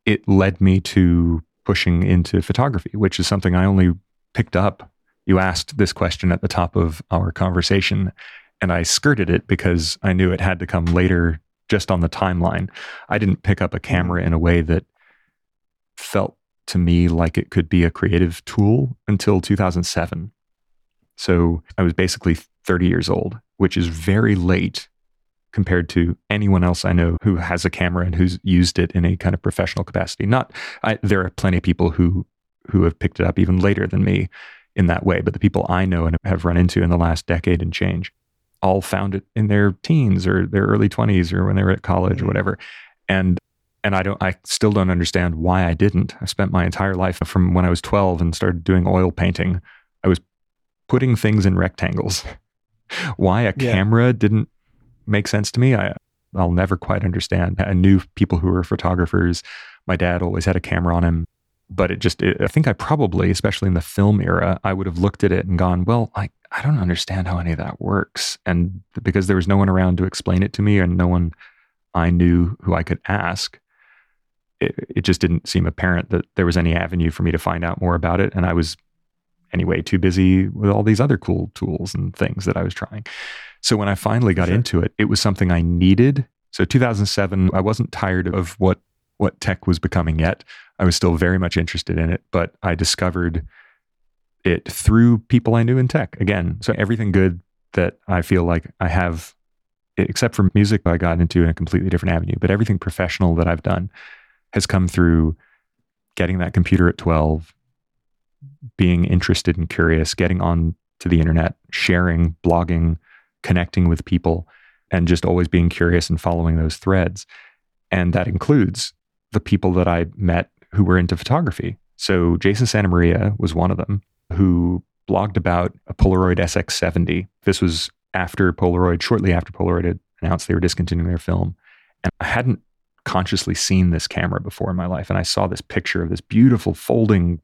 it led me to pushing into photography, which is something I only picked up. You asked this question at the top of our conversation, and I skirted it because I knew it had to come later just on the timeline. I didn't pick up a camera in a way that felt to me like it could be a creative tool until 2007. So I was basically 30 years old, which is very late compared to anyone else I know who has a camera and who's used it in a kind of professional capacity. Not, I, there are plenty of people who who have picked it up even later than me in that way, but the people I know and have run into in the last decade and change all found it in their teens or their early 20s or when they were at college mm-hmm. or whatever. And and I don't I still don't understand why I didn't. I spent my entire life from when I was 12 and started doing oil painting. I was putting things in rectangles. why a yeah. camera didn't make sense to me. I, I'll never quite understand. I knew people who were photographers. My dad always had a camera on him, but it just, it, I think I probably, especially in the film era, I would have looked at it and gone, well, I, I don't understand how any of that works. And because there was no one around to explain it to me and no one I knew who I could ask, it, it just didn't seem apparent that there was any avenue for me to find out more about it. And I was anyway too busy with all these other cool tools and things that I was trying. So when I finally got sure. into it, it was something I needed. So 2007, I wasn't tired of what what tech was becoming yet. I was still very much interested in it, but I discovered it through people I knew in tech. Again, so everything good that I feel like I have except for music I got into in a completely different avenue, but everything professional that I've done has come through getting that computer at 12, being interested and curious, getting on to the internet, sharing, blogging, connecting with people, and just always being curious and following those threads. And that includes the people that I met who were into photography. So Jason Santa Maria was one of them who blogged about a Polaroid SX70. This was after Polaroid, shortly after Polaroid had announced they were discontinuing their film. And I hadn't consciously seen this camera before in my life. And I saw this picture of this beautiful folding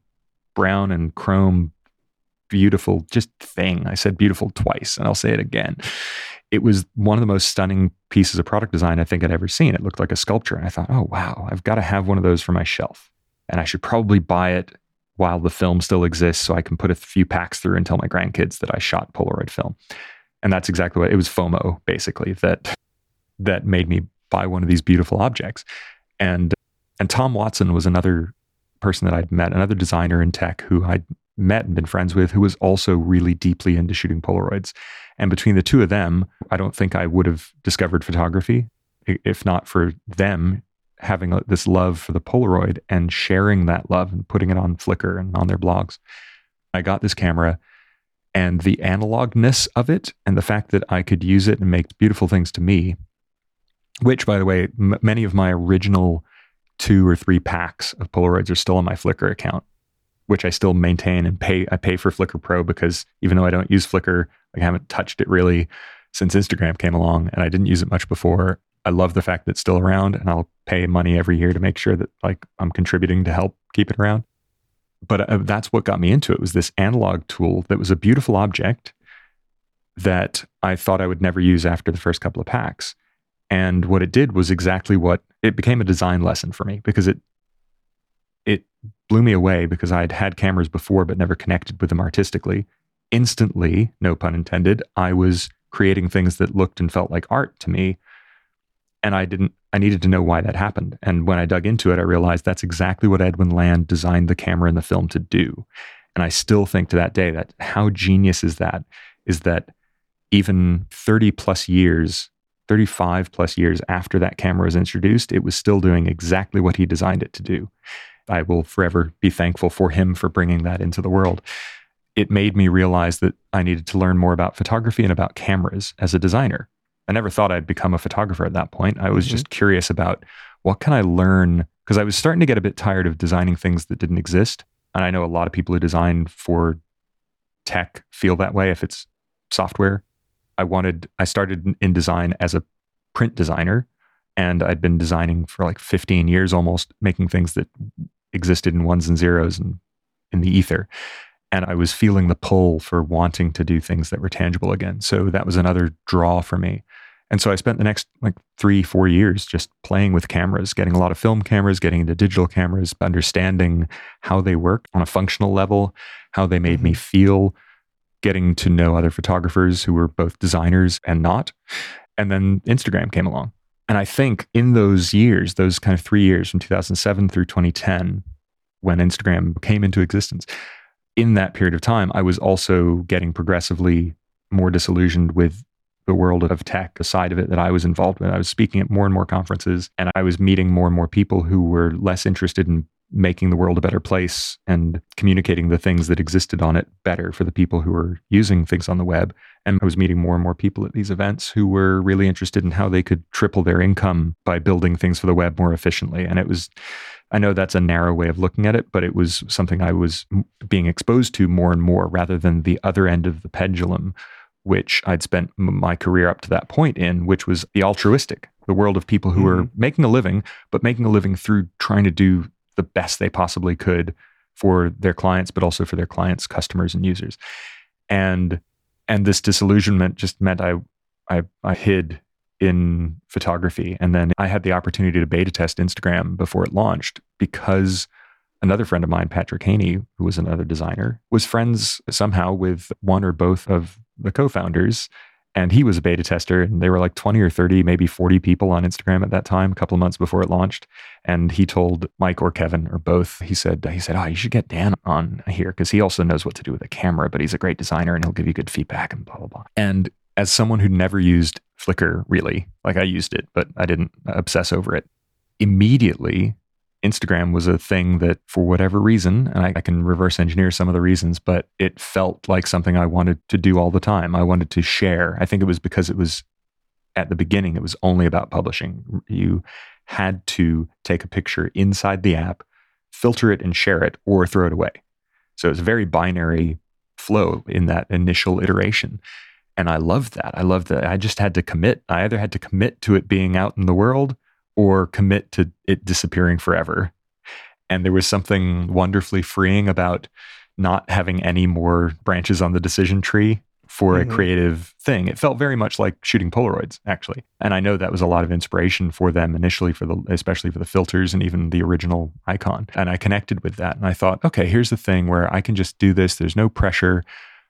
brown and chrome beautiful just thing. I said beautiful twice and I'll say it again. It was one of the most stunning pieces of product design I think I'd ever seen. It looked like a sculpture. And I thought, oh, wow, I've got to have one of those for my shelf. And I should probably buy it while the film still exists so I can put a few packs through and tell my grandkids that I shot Polaroid film. And that's exactly what it was FOMO, basically, that that made me buy one of these beautiful objects. And and Tom Watson was another person that I'd met, another designer in tech who I'd met and been friends with who was also really deeply into shooting Polaroids. And between the two of them, I don't think I would have discovered photography if not for them having this love for the Polaroid and sharing that love and putting it on Flickr and on their blogs. I got this camera and the analogness of it and the fact that I could use it and make beautiful things to me, which, by the way, m- many of my original two or three packs of Polaroids are still on my Flickr account, which I still maintain and pay. I pay for Flickr Pro because even though I don't use Flickr, I haven't touched it really since Instagram came along and I didn't use it much before. I love the fact that it's still around and I'll pay money every year to make sure that like I'm contributing to help keep it around. But uh, that's what got me into it was this analog tool that was a beautiful object that I thought I would never use after the first couple of packs. And what it did was exactly what it became a design lesson for me because it it blew me away because I had had cameras before but never connected with them artistically. Instantly, no pun intended, I was creating things that looked and felt like art to me and I didn't I needed to know why that happened. And when I dug into it, I realized that's exactly what Edwin Land designed the camera in the film to do. And I still think to that day that how genius is that? Is that even 30 plus years, 35 plus years after that camera was introduced, it was still doing exactly what he designed it to do. I will forever be thankful for him for bringing that into the world. It made me realize that I needed to learn more about photography and about cameras as a designer I never thought I'd become a photographer at that point. I was mm-hmm. just curious about what can I learn because I was starting to get a bit tired of designing things that didn't exist. And I know a lot of people who design for tech feel that way if it's software. I wanted I started in design as a print designer and I'd been designing for like 15 years almost making things that existed in ones and zeros and in the ether and I was feeling the pull for wanting to do things that were tangible again. So that was another draw for me. And so I spent the next like three, four years just playing with cameras, getting a lot of film cameras, getting into digital cameras, understanding how they work on a functional level, how they made mm-hmm. me feel, getting to know other photographers who were both designers and not. And then Instagram came along. And I think in those years, those kind of three years from 2007 through 2010, when Instagram came into existence, in that period of time, I was also getting progressively more disillusioned with the world of tech, a side of it that I was involved with. I was speaking at more and more conferences, and I was meeting more and more people who were less interested in making the world a better place and communicating the things that existed on it better for the people who were using things on the web. And I was meeting more and more people at these events who were really interested in how they could triple their income by building things for the web more efficiently. And it was I know that's a narrow way of looking at it, but it was something I was being exposed to more and more rather than the other end of the pendulum, which I'd spent my career up to that point in, which was the altruistic, the world of people who mm-hmm. were making a living, but making a living through trying to do the best they possibly could for their clients, but also for their clients, customers, and users. And and this disillusionment just meant I I, I hid in photography. And then I had the opportunity to beta test Instagram before it launched because another friend of mine, Patrick Haney, who was another designer, was friends somehow with one or both of the co founders. And he was a beta tester, and they were like 20 or 30, maybe 40 people on Instagram at that time, a couple of months before it launched. And he told Mike or Kevin or both, he said, he said, Oh, you should get Dan on here because he also knows what to do with a camera, but he's a great designer and he'll give you good feedback and blah, blah, blah. And as someone who'd never used Flickr really, like I used it, but I didn't obsess over it, immediately Instagram was a thing that, for whatever reason, and I, I, can reverse engineer some of the reasons, but it felt like something I wanted to do all the time. I wanted to share. I think it was because it was at the beginning, it was only about publishing. You had to take a picture inside the app, filter it, and share it, or throw it away. So it's a very binary flow in that initial iteration. And I loved that. I loved that. I just had to commit. I either had to commit to it being out in the world or commit to it disappearing forever. And there was something wonderfully freeing about not having any more branches on the decision tree for mm-hmm. a creative thing. It felt very much like shooting Polaroids, actually. And I know that was a lot of inspiration for them initially for the especially for the filters and even the original icon. And I connected with that and I thought, okay, here's the thing where I can just do this. There's no pressure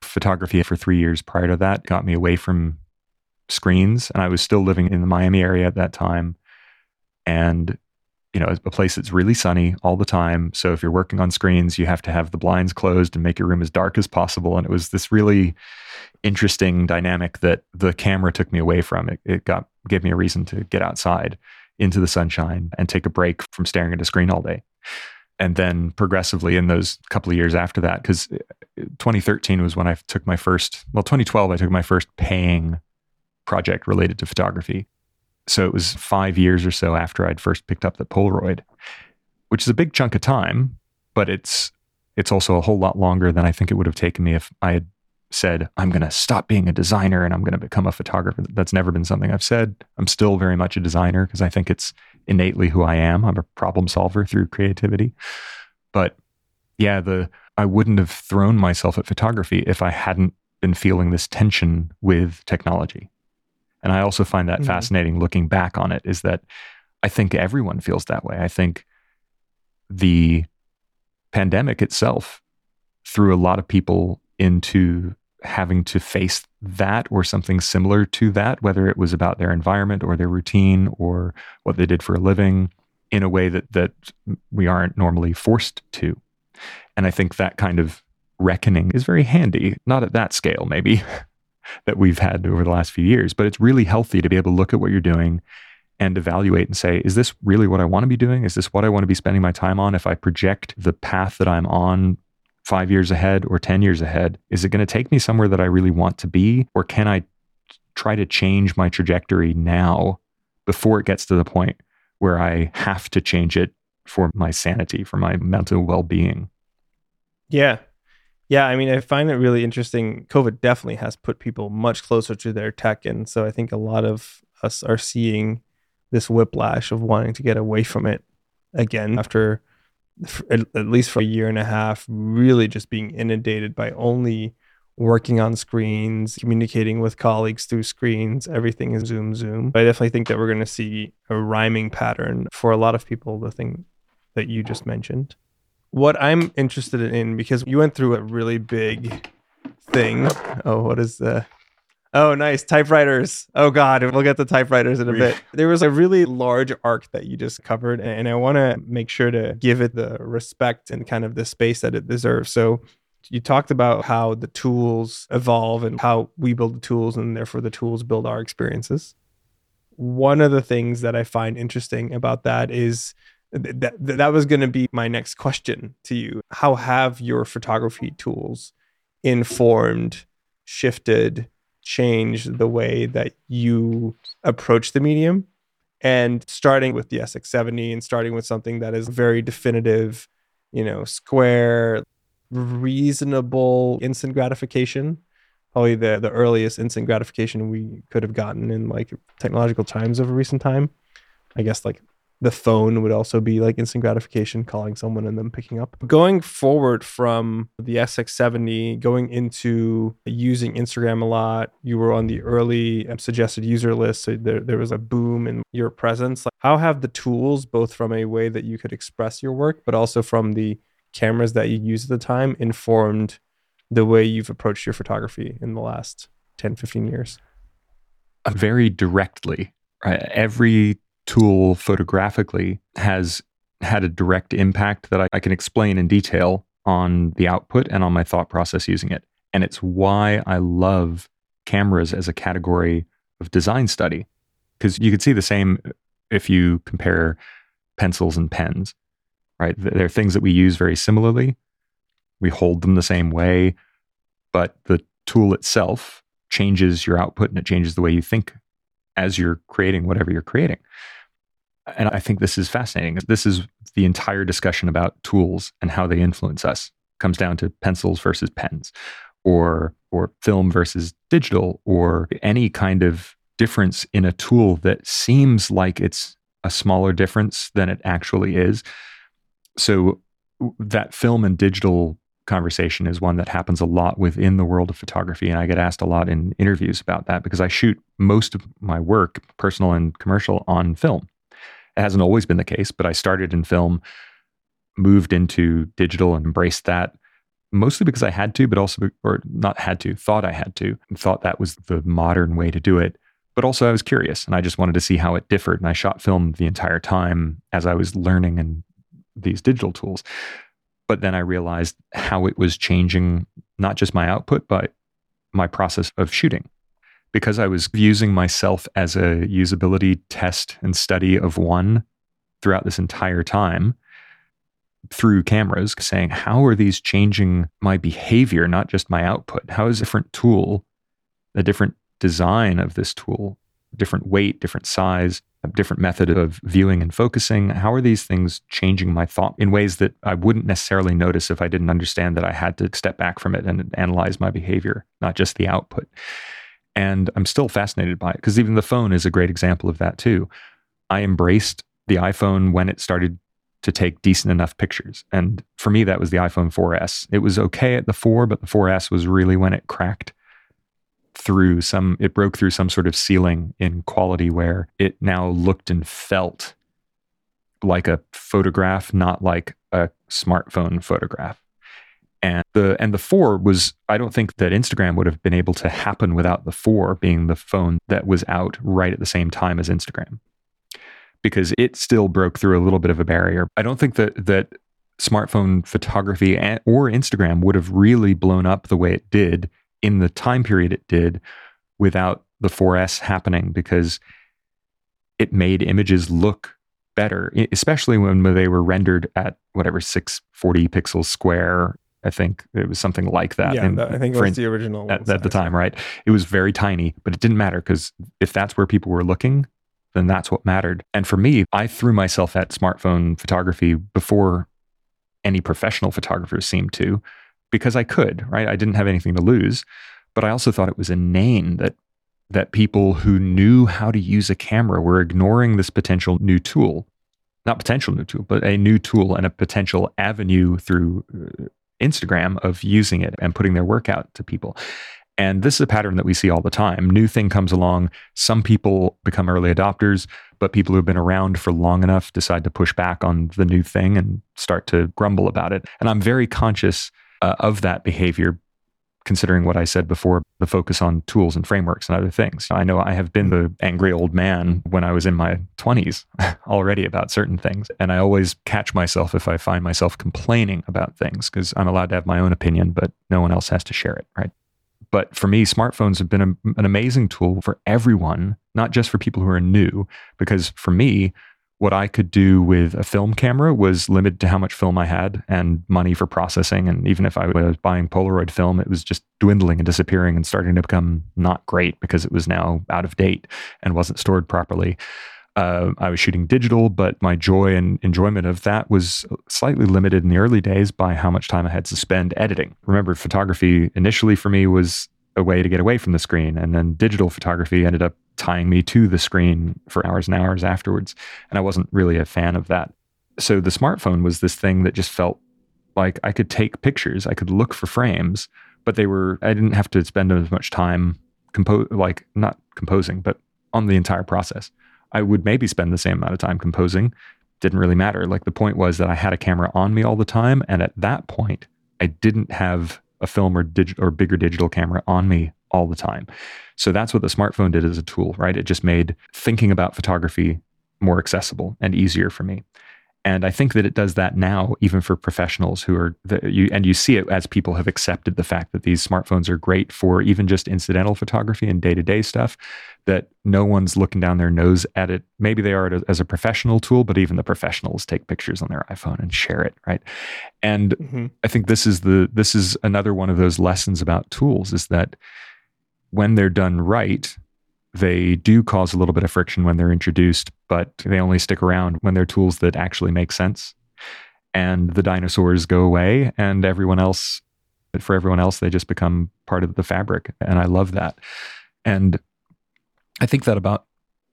photography for three years prior to that got me away from screens. And I was still living in the Miami area at that time. And, you know, a place that's really sunny all the time. So if you're working on screens, you have to have the blinds closed and make your room as dark as possible. And it was this really interesting dynamic that the camera took me away from. It, it got gave me a reason to get outside into the sunshine and take a break from staring at a screen all day and then progressively in those couple of years after that because uh, 2013 was when i took my first well 2012 i took my first paying project related to photography So it was five years or so after I'd first picked up the Polaroid, which is a big chunk of time, but it's it's also a whole lot longer than I think it would have taken me if I had said, I'm going to stop being a designer and I'm going to become a photographer. That's never been something I've said. I'm still very much a designer because I think it's innately who I am. I'm a problem solver through creativity. But yeah, the I wouldn't have thrown myself at photography if I hadn't been feeling this tension with technology. And I also find that mm-hmm. fascinating looking back on it is that I think everyone feels that way. I think the pandemic itself threw a lot of people into having to face that or something similar to that, whether it was about their environment or their routine or what they did for a living in a way that that we aren't normally forced to. And I think that kind of reckoning is very handy, not at that scale maybe that we've had over the last few years, but it's really healthy to be able to look at what you're doing and evaluate and say, is this really what I want to be doing? Is this what I want to be spending my time on? If I project the path that I'm on five years ahead or 10 years ahead? Is it going to take me somewhere that I really want to be? Or can I try to change my trajectory now before it gets to the point where I have to change it for my sanity, for my mental well being? Yeah. Yeah. I mean, I find it really interesting. COVID definitely has put people much closer to their tech. And so I think a lot of us are seeing this whiplash of wanting to get away from it again after at, least for a year and a half, really just being inundated by only working on screens, communicating with colleagues through screens. Everything is Zoom, Zoom. I definitely think that we're going to see a rhyming pattern for a lot of people, the thing that you just mentioned. What I'm interested in, because you went through a really big thing. Oh, what is the Oh, nice. Typewriters. Oh, God. We'll get the typewriters in a bit. There was a really large arc that you just covered, and I want to make sure to give it the respect and kind of the space that it deserves. So, you talked about how the tools evolve and how we build the tools, and therefore the tools build our experiences. One of the things that I find interesting about that is that that was going to be my next question to you. How have your photography tools informed, shifted, change the way that you approach the medium. And starting with the SX70 and starting with something that is very definitive, you know, square, reasonable instant gratification. Probably the, the earliest instant gratification we could have gotten in like technological times of a recent time. I guess like the phone would also be like instant gratification, calling someone and them picking up. Going forward from the SX70, going into using Instagram a lot, you were on the early um, suggested user list. So there, there was a boom in your presence. Like how have the tools, both from a way that you could express your work, but also from the cameras that you use at the time, informed the way you've approached your photography in the last 10, 15 years? Uh, very directly. Right? Every tool photographically has had a direct impact that I, I, can explain in detail on the output and on my thought process using it. And it's why I love cameras as a category of design study. Because you could see the same if you compare pencils and pens, right? They're things that we use very similarly. We hold them the same way, but the tool itself changes your output and it changes the way you think as you're creating whatever you're creating. And I think this is fascinating. This is the entire discussion about tools and how they influence us. It comes down to pencils versus pens or or film versus digital or any kind of difference in a tool that seems like it's a smaller difference than it actually is. So that film and digital conversation is one that happens a lot within the world of photography and I get asked a lot in interviews about that because I shoot most of my work, personal and commercial on film. It hasn't always been the case, but I started in film, moved into digital and embraced that mostly because I had to, but also, or not had to, thought I had to, and thought that was the modern way to do it. But also, I was curious and I just wanted to see how it differed. And I shot film the entire time as I was learning and these digital tools. But then I realized how it was changing not just my output, but my process of shooting because I was using myself as a usability test and study of one throughout this entire time through cameras, saying, how are these changing my behavior, not just my output? How is a different tool, a different design of this tool different weight, different size, different method of viewing and focusing. How are these things changing my thought in ways that I wouldn't necessarily notice if I didn't understand that I had to step back from it and analyze my behavior, not just the output? And I'm still fascinated by it because even the phone is a great example of that too. I embraced the iPhone when it started to take decent enough pictures. And for me, that was the iPhone 4S. It was okay at the 4, but the 4S was really when it cracked through some, it broke through some sort of ceiling in quality where it now looked and felt like a photograph, not like a smartphone photograph. And the and the four was I don't think that Instagram would have been able to happen without the four being the phone that was out right at the same time as Instagram because it still broke through a little bit of a barrier. I don't think that that smartphone photography or Instagram would have really blown up the way it did in the time period it did without the 4S happening because it made images look better, especially when they were rendered at whatever 640 pixels square. I think it was something like that. Yeah, I think it was the original at, at the time, right? It was very tiny, but it didn't matter because if that's where people were looking, then that's what mattered. And for me, I threw myself at smartphone photography before any professional photographers seemed to because I could, right? I didn't have anything to lose, but I also thought it was inane that that people who knew how to use a camera were ignoring this potential new tool. Not potential new tool, but a new tool and a potential avenue through uh, Instagram of using it and putting their work out to people. And this is a pattern that we see all the time. New thing comes along, some people become early adopters, but people who've been around for long enough decide to push back on the new thing and start to grumble about it. And I'm very conscious uh, of that behavior considering what I said before, the focus on tools and frameworks and other things. I know I have been the angry old man when I was in my 20s already about certain things. And I always catch myself if I find myself complaining about things because I'm allowed to have my own opinion, but no one else has to share it, right? But for me, smartphones have been a, an amazing tool for everyone, not just for people who are new. Because for me, what I could do with a film camera was limited to how much film I had and money for processing. And even if I was buying Polaroid film, it was just dwindling and disappearing and starting to become not great because it was now out of date and wasn't stored properly. Uh, I was shooting digital, but my joy and enjoyment of that was slightly limited in the early days by how much time I had to spend editing. Remember, photography initially for me was a way to get away from the screen, and then digital photography ended up tying me to the screen for hours and hours afterwards. And I wasn't really a fan of that. So the smartphone was this thing that just felt like I could take pictures, I could look for frames, but they were, I didn't have to spend as much time compose, like not composing, but on the entire process. I would maybe spend the same amount of time composing. Didn't really matter. Like the point was that I had a camera on me all the time. And at that point, I didn't have a film or digital or bigger digital camera on me all the time. So that's what the smartphone did as a tool, right? It just made thinking about photography more accessible and easier for me. And I think that it does that now, even for professionals who are the, you, and you see it as people have accepted the fact that these smartphones are great for even just incidental photography and day to day stuff. That no one's looking down their nose at it. Maybe they are as a professional tool, but even the professionals take pictures on their iPhone and share it, right? And mm-hmm. I think this is the this is another one of those lessons about tools is that when they're done right, they do cause a little bit of friction when they're introduced, but they only stick around when they're tools that actually make sense. And the dinosaurs go away, and everyone else, but for everyone else, they just become part of the fabric. And I love that. And I think that about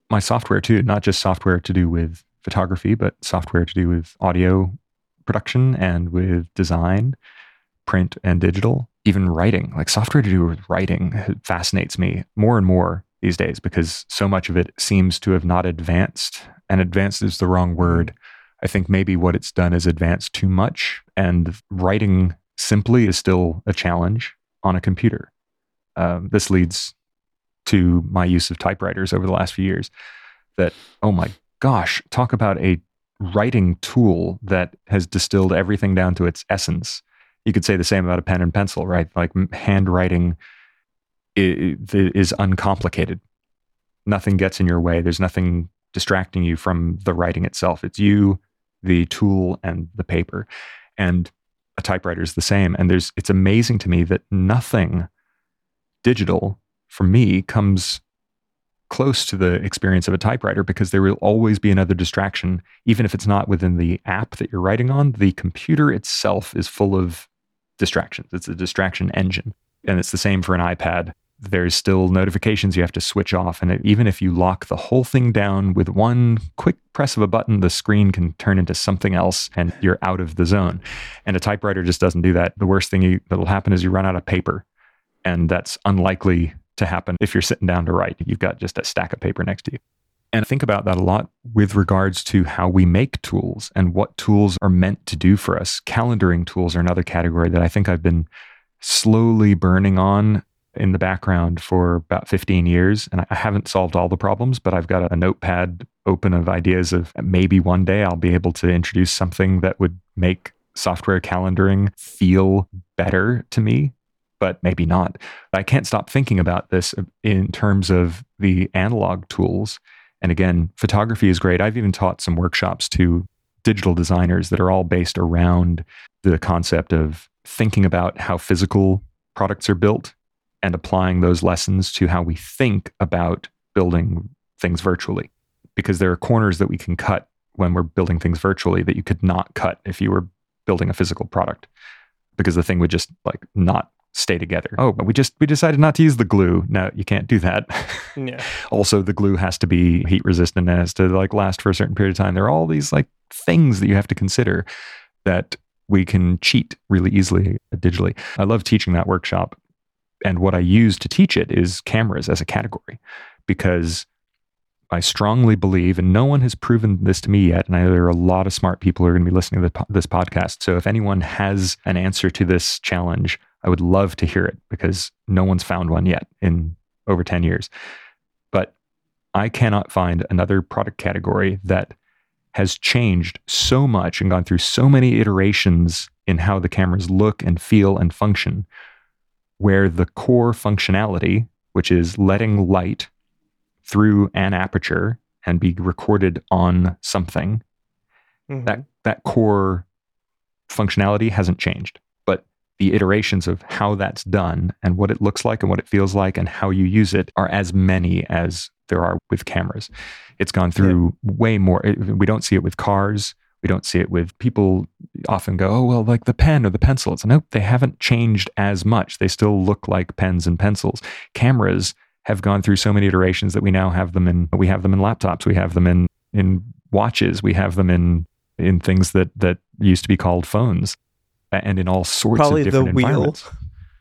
my software too, not just software to do with photography, but software to do with audio production and with design, print and digital, even writing. Like software to do with writing fascinates me more and more these days because so much of it seems to have not advanced. And advanced is the wrong word. I think maybe what it's done is advanced too much, and writing simply is still a challenge on a computer. Um, this leads to my use of typewriters over the last few years. That, oh my gosh, talk about a writing tool that has distilled everything down to its essence. You could say the same about a pen and pencil, right? Like handwriting is uncomplicated. Nothing gets in your way. There's nothing distracting you from the writing itself. It's you, the tool, and the paper. And a typewriter is the same. And there's it's amazing to me that nothing digital for me comes close to the experience of a typewriter because there will always be another distraction, even if it's not within the app that you're writing on. The computer itself is full of distractions. It's a distraction engine. And it's the same for an iPad. There's still notifications you have to switch off. And even if you lock the whole thing down with one quick press of a button, the screen can turn into something else and you're out of the zone. And a typewriter just doesn't do that. The worst thing you, that'll happen is you run out of paper. And that's unlikely to happen if you're sitting down to write. You've got just a stack of paper next to you. And I think about that a lot with regards to how we make tools and what tools are meant to do for us. Calendaring tools are another category that I think I've been slowly burning on in the background for about 15 years. And I haven't solved all the problems, but I've got a notepad open of ideas of maybe one day I'll be able to introduce something that would make software calendaring feel better to me but maybe not. I can't stop thinking about this in terms of the analog tools. And again, photography is great. I've even taught some workshops to digital designers that are all based around the concept of thinking about how physical products are built and applying those lessons to how we think about building things virtually. Because there are corners that we can cut when we're building things virtually that you could not cut if you were building a physical product because the thing would just like not stay together. Oh, but we just we decided not to use the glue. No, you can't do that. Yeah. also, the glue has to be heat resistant and has to like last for a certain period of time. There are all these like things that you have to consider that we can cheat really easily digitally. I love teaching that workshop. And what I use to teach it is cameras as a category because I strongly believe, and no one has proven this to me yet. And I, there are a lot of smart people who are going to be listening to this podcast. So if anyone has an answer to this challenge, I would love to hear it because no one's found one yet in over 10 years. But I cannot find another product category that has changed so much and gone through so many iterations in how the cameras look and feel and function, where the core functionality, which is letting light through an aperture and be recorded on something, mm-hmm. that, that core functionality hasn't changed the iterations of how that's done and what it looks like and what it feels like and how you use it are as many as there are with cameras. It's gone through yeah. way more. We don't see it with cars. We don't see it with people often go, oh, well, like the pen or the pencil. It's nope, they haven't changed as much. They still look like pens and pencils. Cameras have gone through so many iterations that we now have them in we have them in laptops, we have them in in watches, we have them in in things that that used to be called phones and in all sorts Probably of different the wheel. environments.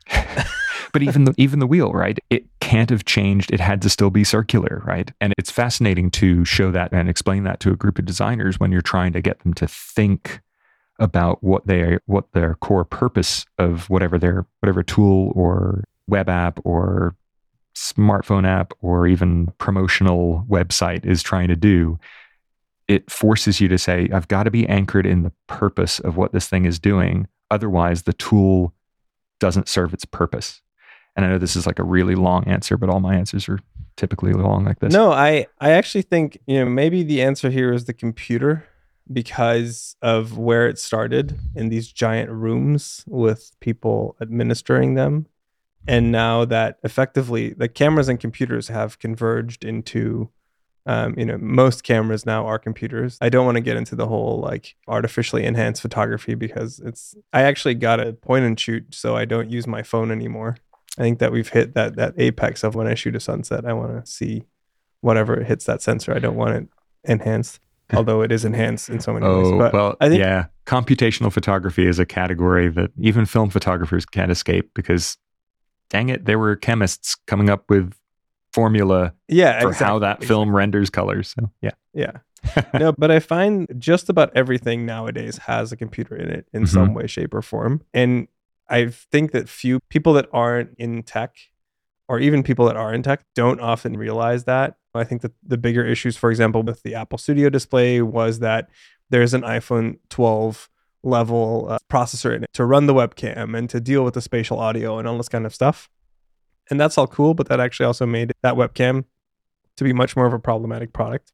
but even the even the wheel, right? It can't have changed. It had to still be circular, right? And it's fascinating to show that and explain that to a group of designers when you're trying to get them to think about what they what their core purpose of whatever their whatever tool or web app or smartphone app or even promotional website is trying to do it forces you to say i've got to be anchored in the purpose of what this thing is doing Otherwise, the tool doesn't serve its purpose. And I know this is like a really long answer, but all my answers are typically long like this. No, I I actually think, you know, maybe the answer here is the computer because of where it started in these giant rooms with people administering them. And now that effectively the cameras and computers have converged into um, you know, most cameras now are computers. I don't want to get into the whole like artificially enhanced photography because it's. I actually got a point and shoot, so I don't use my phone anymore. I think that we've hit that that apex of when I shoot a sunset, I want to see whatever hits that sensor. I don't want it enhanced, although it is enhanced in so many oh, ways. But well, I think, yeah, computational photography is a category that even film photographers can't escape because, dang it, there were chemists coming up with formula yeah, for exactly, how that film renders colors. So, yeah. Yeah. no, but I find just about everything nowadays has a computer in it in mm-hmm. some way, shape, or form. And I think that few people that aren't in tech or even people that are in tech don't often realize that. I think that the bigger issues, for example, with the Apple Studio display was that there's an iPhone 12 level uh, processor in it to run the webcam and to deal with the spatial audio and all this kind of stuff. And that's all cool, but that actually also made that webcam to be much more of a problematic product.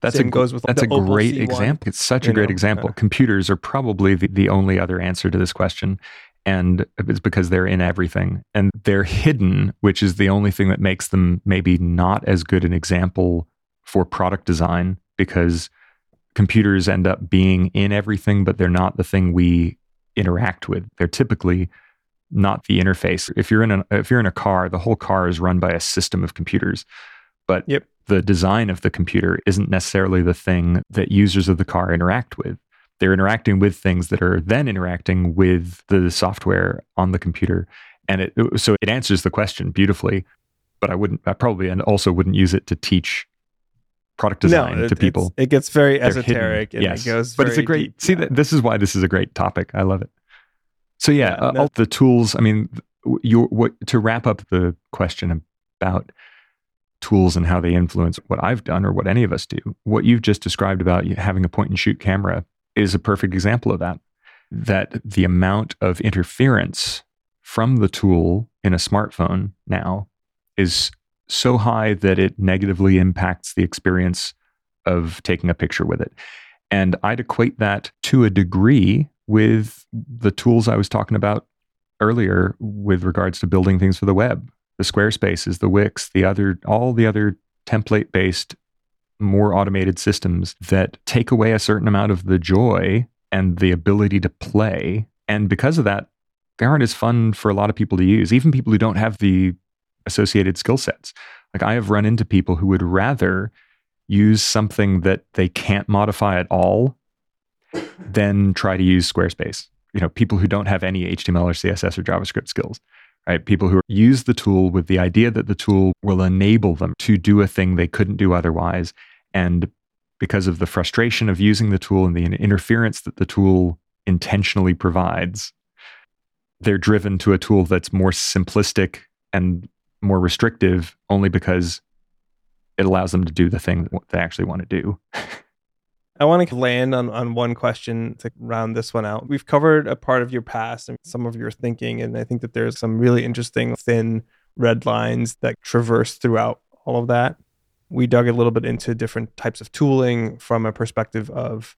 That's Same a goes with that's a great C1, example. It's such a great know, example. Computers are probably the, the only other answer to this question. And it's because they're in everything and they're hidden, which is the only thing that makes them maybe not as good an example for product design because computers end up being in everything, but they're not the thing we interact with. They're typically not the interface. If you're in a if you're in a car, the whole car is run by a system of computers. But yep. the design of the computer isn't necessarily the thing that users of the car interact with. They're interacting with things that are then interacting with the software on the computer. And it so it answers the question beautifully, but I wouldn't I probably and also wouldn't use it to teach product design no, it, to people. It gets very They're esoteric yes. it goes But it's a great deep, see yeah. that this is why this is a great topic. I love it. So yeah, yeah uh, all the tools. I mean, you what to wrap up the question about tools and how they influence what I've done or what any of us do. What you've just described about having a point and shoot camera is a perfect example of that. That the amount of interference from the tool in a smartphone now is so high that it negatively impacts the experience of taking a picture with it. And I'd equate that to a degree with the tools I was talking about earlier with regards to building things for the web, the Squarespaces, the Wix, the other, all the other template based, more automated systems that take away a certain amount of the joy and the ability to play. And because of that, they aren't as fun for a lot of people to use, even people who don't have the associated skill sets. Like I have run into people who would rather use something that they can't modify at all then try to use Squarespace. You know, people who don't have any HTML or CSS or JavaScript skills, right? People who use the tool with the idea that the tool will enable them to do a thing they couldn't do otherwise. And because of the frustration of using the tool and the interference that the tool intentionally provides, they're driven to a tool that's more simplistic and more restrictive only because it allows them to do the thing that they actually want to do. I want to land on, on one question to round this one out. We've covered a part of your past and some of your thinking, and I think that there's some really interesting thin red lines that traverse throughout all of that. We dug a little bit into different types of tooling from a perspective of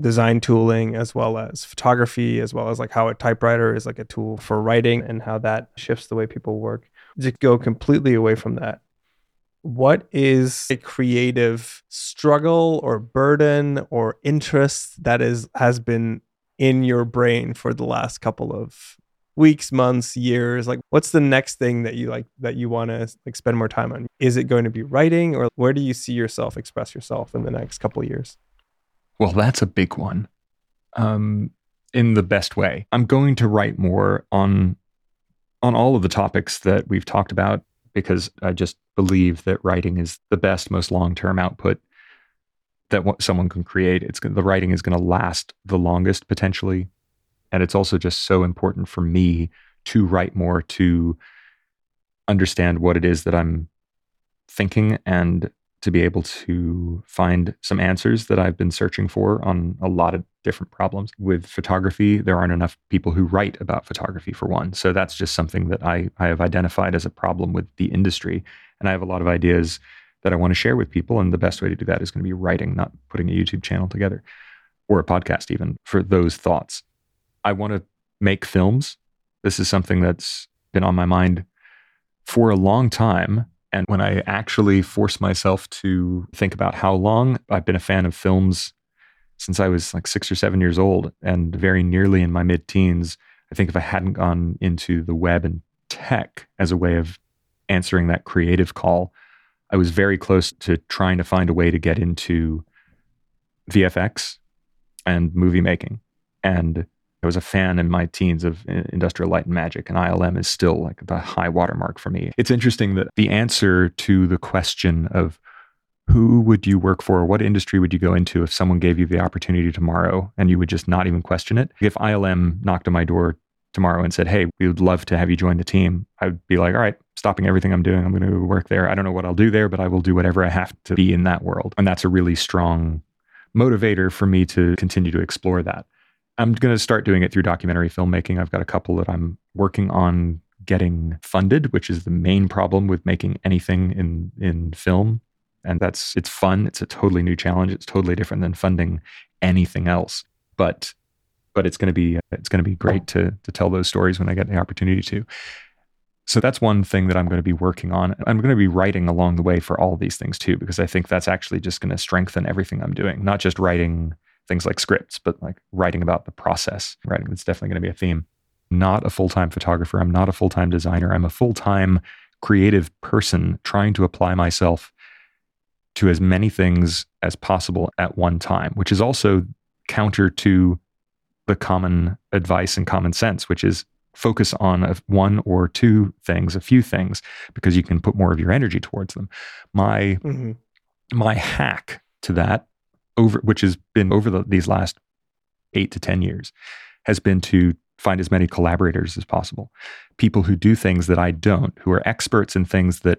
design tooling as well as photography, as well as like how a typewriter is like a tool for writing and how that shifts the way people work. To go completely away from that, what is a creative struggle or burden or interest that is has been in your brain for the last couple of weeks months years? Like what's the next thing that you like that you want to like spend more time on? Is it going to be writing or where do you see yourself express yourself in the next couple of years? Well that's a big one. Um in the best way. I'm going to write more on on all of the topics that we've talked about because I just believe that writing is the best, most long term output that someone can create. It's the writing is going to last the longest potentially, and it's also just so important for me to write more to understand what it is that I'm thinking and to be able to find some answers that I've been searching for on a lot of different problems. With photography, there aren't enough people who write about photography, for one. So that's just something that I, I have identified as a problem with the industry. And I have a lot of ideas that I want to share with people. And the best way to do that is going to be writing, not putting a YouTube channel together or a podcast, even for those thoughts. I want to make films. This is something that's been on my mind for a long time and when I actually force myself to think about how long, I've been a fan of films since I was like six or seven years old and very nearly in my mid teens. I think if I hadn't gone into the web and tech as a way of answering that creative call, I was very close to trying to find a way to get into VFX and movie making. And I was a fan in my teens of uh, Industrial Light and Magic, and ILM is still like the high watermark for me. It's interesting that the answer to the question of who would you work for, what industry would you go into if someone gave you the opportunity tomorrow and you would just not even question it? If ILM knocked on my door tomorrow and said, Hey, we would love to have you join the team, I would be like, All right, stopping everything I'm doing, I'm going to work there. I don't know what I'll do there, but I will do whatever I have to be in that world. And that's a really strong motivator for me to continue to explore that. I'm going to start doing it through documentary filmmaking. I've got a couple that I'm working on getting funded, which is the main problem with making anything in in film. And that's it's fun. It's a totally new challenge. It's totally different than funding anything else. But but it's going to be it's going to be great to to tell those stories when I get the opportunity to. So that's one thing that I'm going to be working on. I'm going to be writing along the way for all these things too, because I think that's actually just going to strengthen everything I'm doing, not just writing things like scripts, but like writing about the process. Writing that's definitely going to be a theme. Not a full time photographer. I'm not a full time designer. I'm a full time creative person trying to apply myself to as many things as possible at one time, which is also counter to the common advice and common sense, which is focus on a, one or two things, a few things, because you can put more of your energy towards them. My mm-hmm. my hack to that over which has been over the, these last eight to ten years has been to find as many collaborators as possible. People who do things that i don't who are experts in things that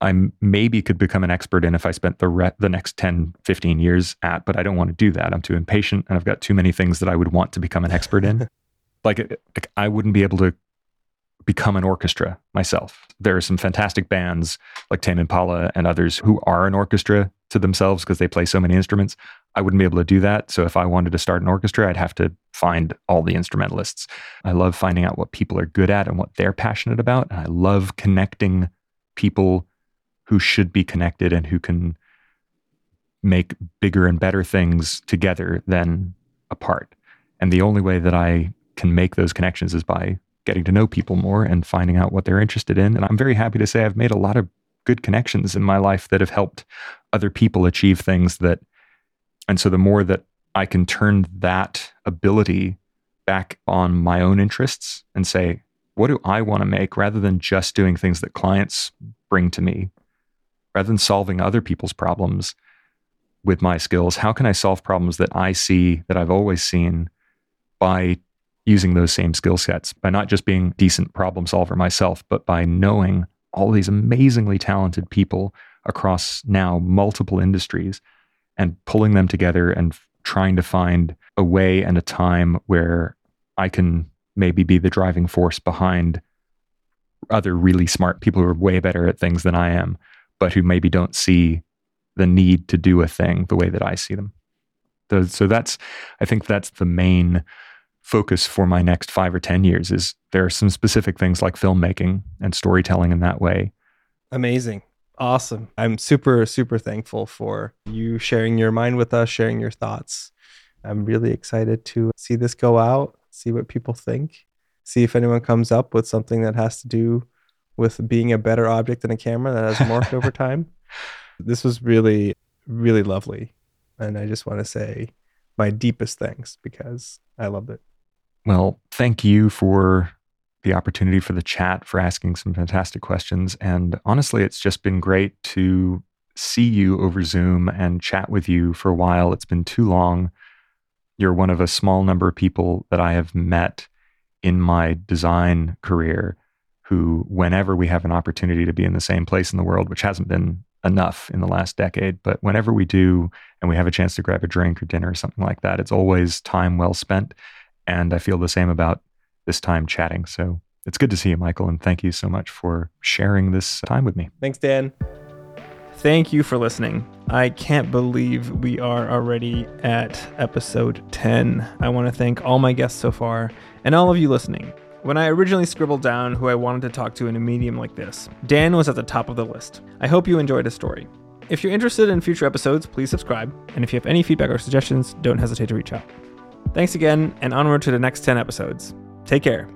i maybe could become an expert in if i spent the re- the next 10 15 years at but i don't want to do that. I'm too impatient and i've got too many things that i would want to become an expert in. Like, like i wouldn't be able to become an orchestra myself. There are some fantastic bands like Tame Impala and others who are an orchestra to themselves because they play so many instruments. I wouldn't be able to do that. So if I wanted to start an orchestra, I'd have to find all the instrumentalists. I love finding out what people are good at and what they're passionate about. And I love connecting people who should be connected and who can make bigger and better things together than apart. And the only way that I can make those connections is by getting to know people more and finding out what they're interested in. And I'm very happy to say I've made a lot of good connections in my life that have helped other people achieve things that. And so the more that I can turn that ability back on my own interests and say, what do I want to make rather than just doing things that clients bring to me, rather than solving other people's problems with my skills, how can I solve problems that I see that I've always seen by using those same skill sets by not just being a decent problem solver myself, but by knowing all these amazingly talented people across now multiple industries and pulling them together and trying to find a way and a time where I can maybe be the driving force behind other really smart people who are way better at things than I am, but who maybe don't see the need to do a thing the way that I see them. So that's, I think that's the main focus for my next five or 10 years is there are some specific things like filmmaking and storytelling in that way. Amazing. Awesome. I'm super, super thankful for you sharing your mind with us, sharing your thoughts. I'm really excited to see this go out, see what people think, see if anyone comes up with something that has to do with being a better object than a camera that has morphed over time. This was really, really lovely. And I just want to say my deepest thanks because I loved it. Well, thank you for the opportunity for the chat, for asking some fantastic questions. And honestly, it's just been great to see you over Zoom and chat with you for a while. It's been too long. You're one of a small number of people that I have met in my design career who, whenever we have an opportunity to be in the same place in the world, which hasn't been enough in the last decade, but whenever we do and we have a chance to grab a drink or dinner or something like that, it's always time well spent. And I feel the same about this time chatting. So it's good to see you, Michael. And thank you so much for sharing this time with me. Thanks, Dan. Thank you for listening. I can't believe we are already at episode 10. I want to thank all my guests so far and all of you listening. When I originally scribbled down who I wanted to talk to in a medium like this, Dan was at the top of the list. I hope you enjoyed his story. If you're interested in future episodes, please subscribe. And if you have any feedback or suggestions, don't hesitate to reach out. Thanks again, and onward to the next 10 episodes. Take care.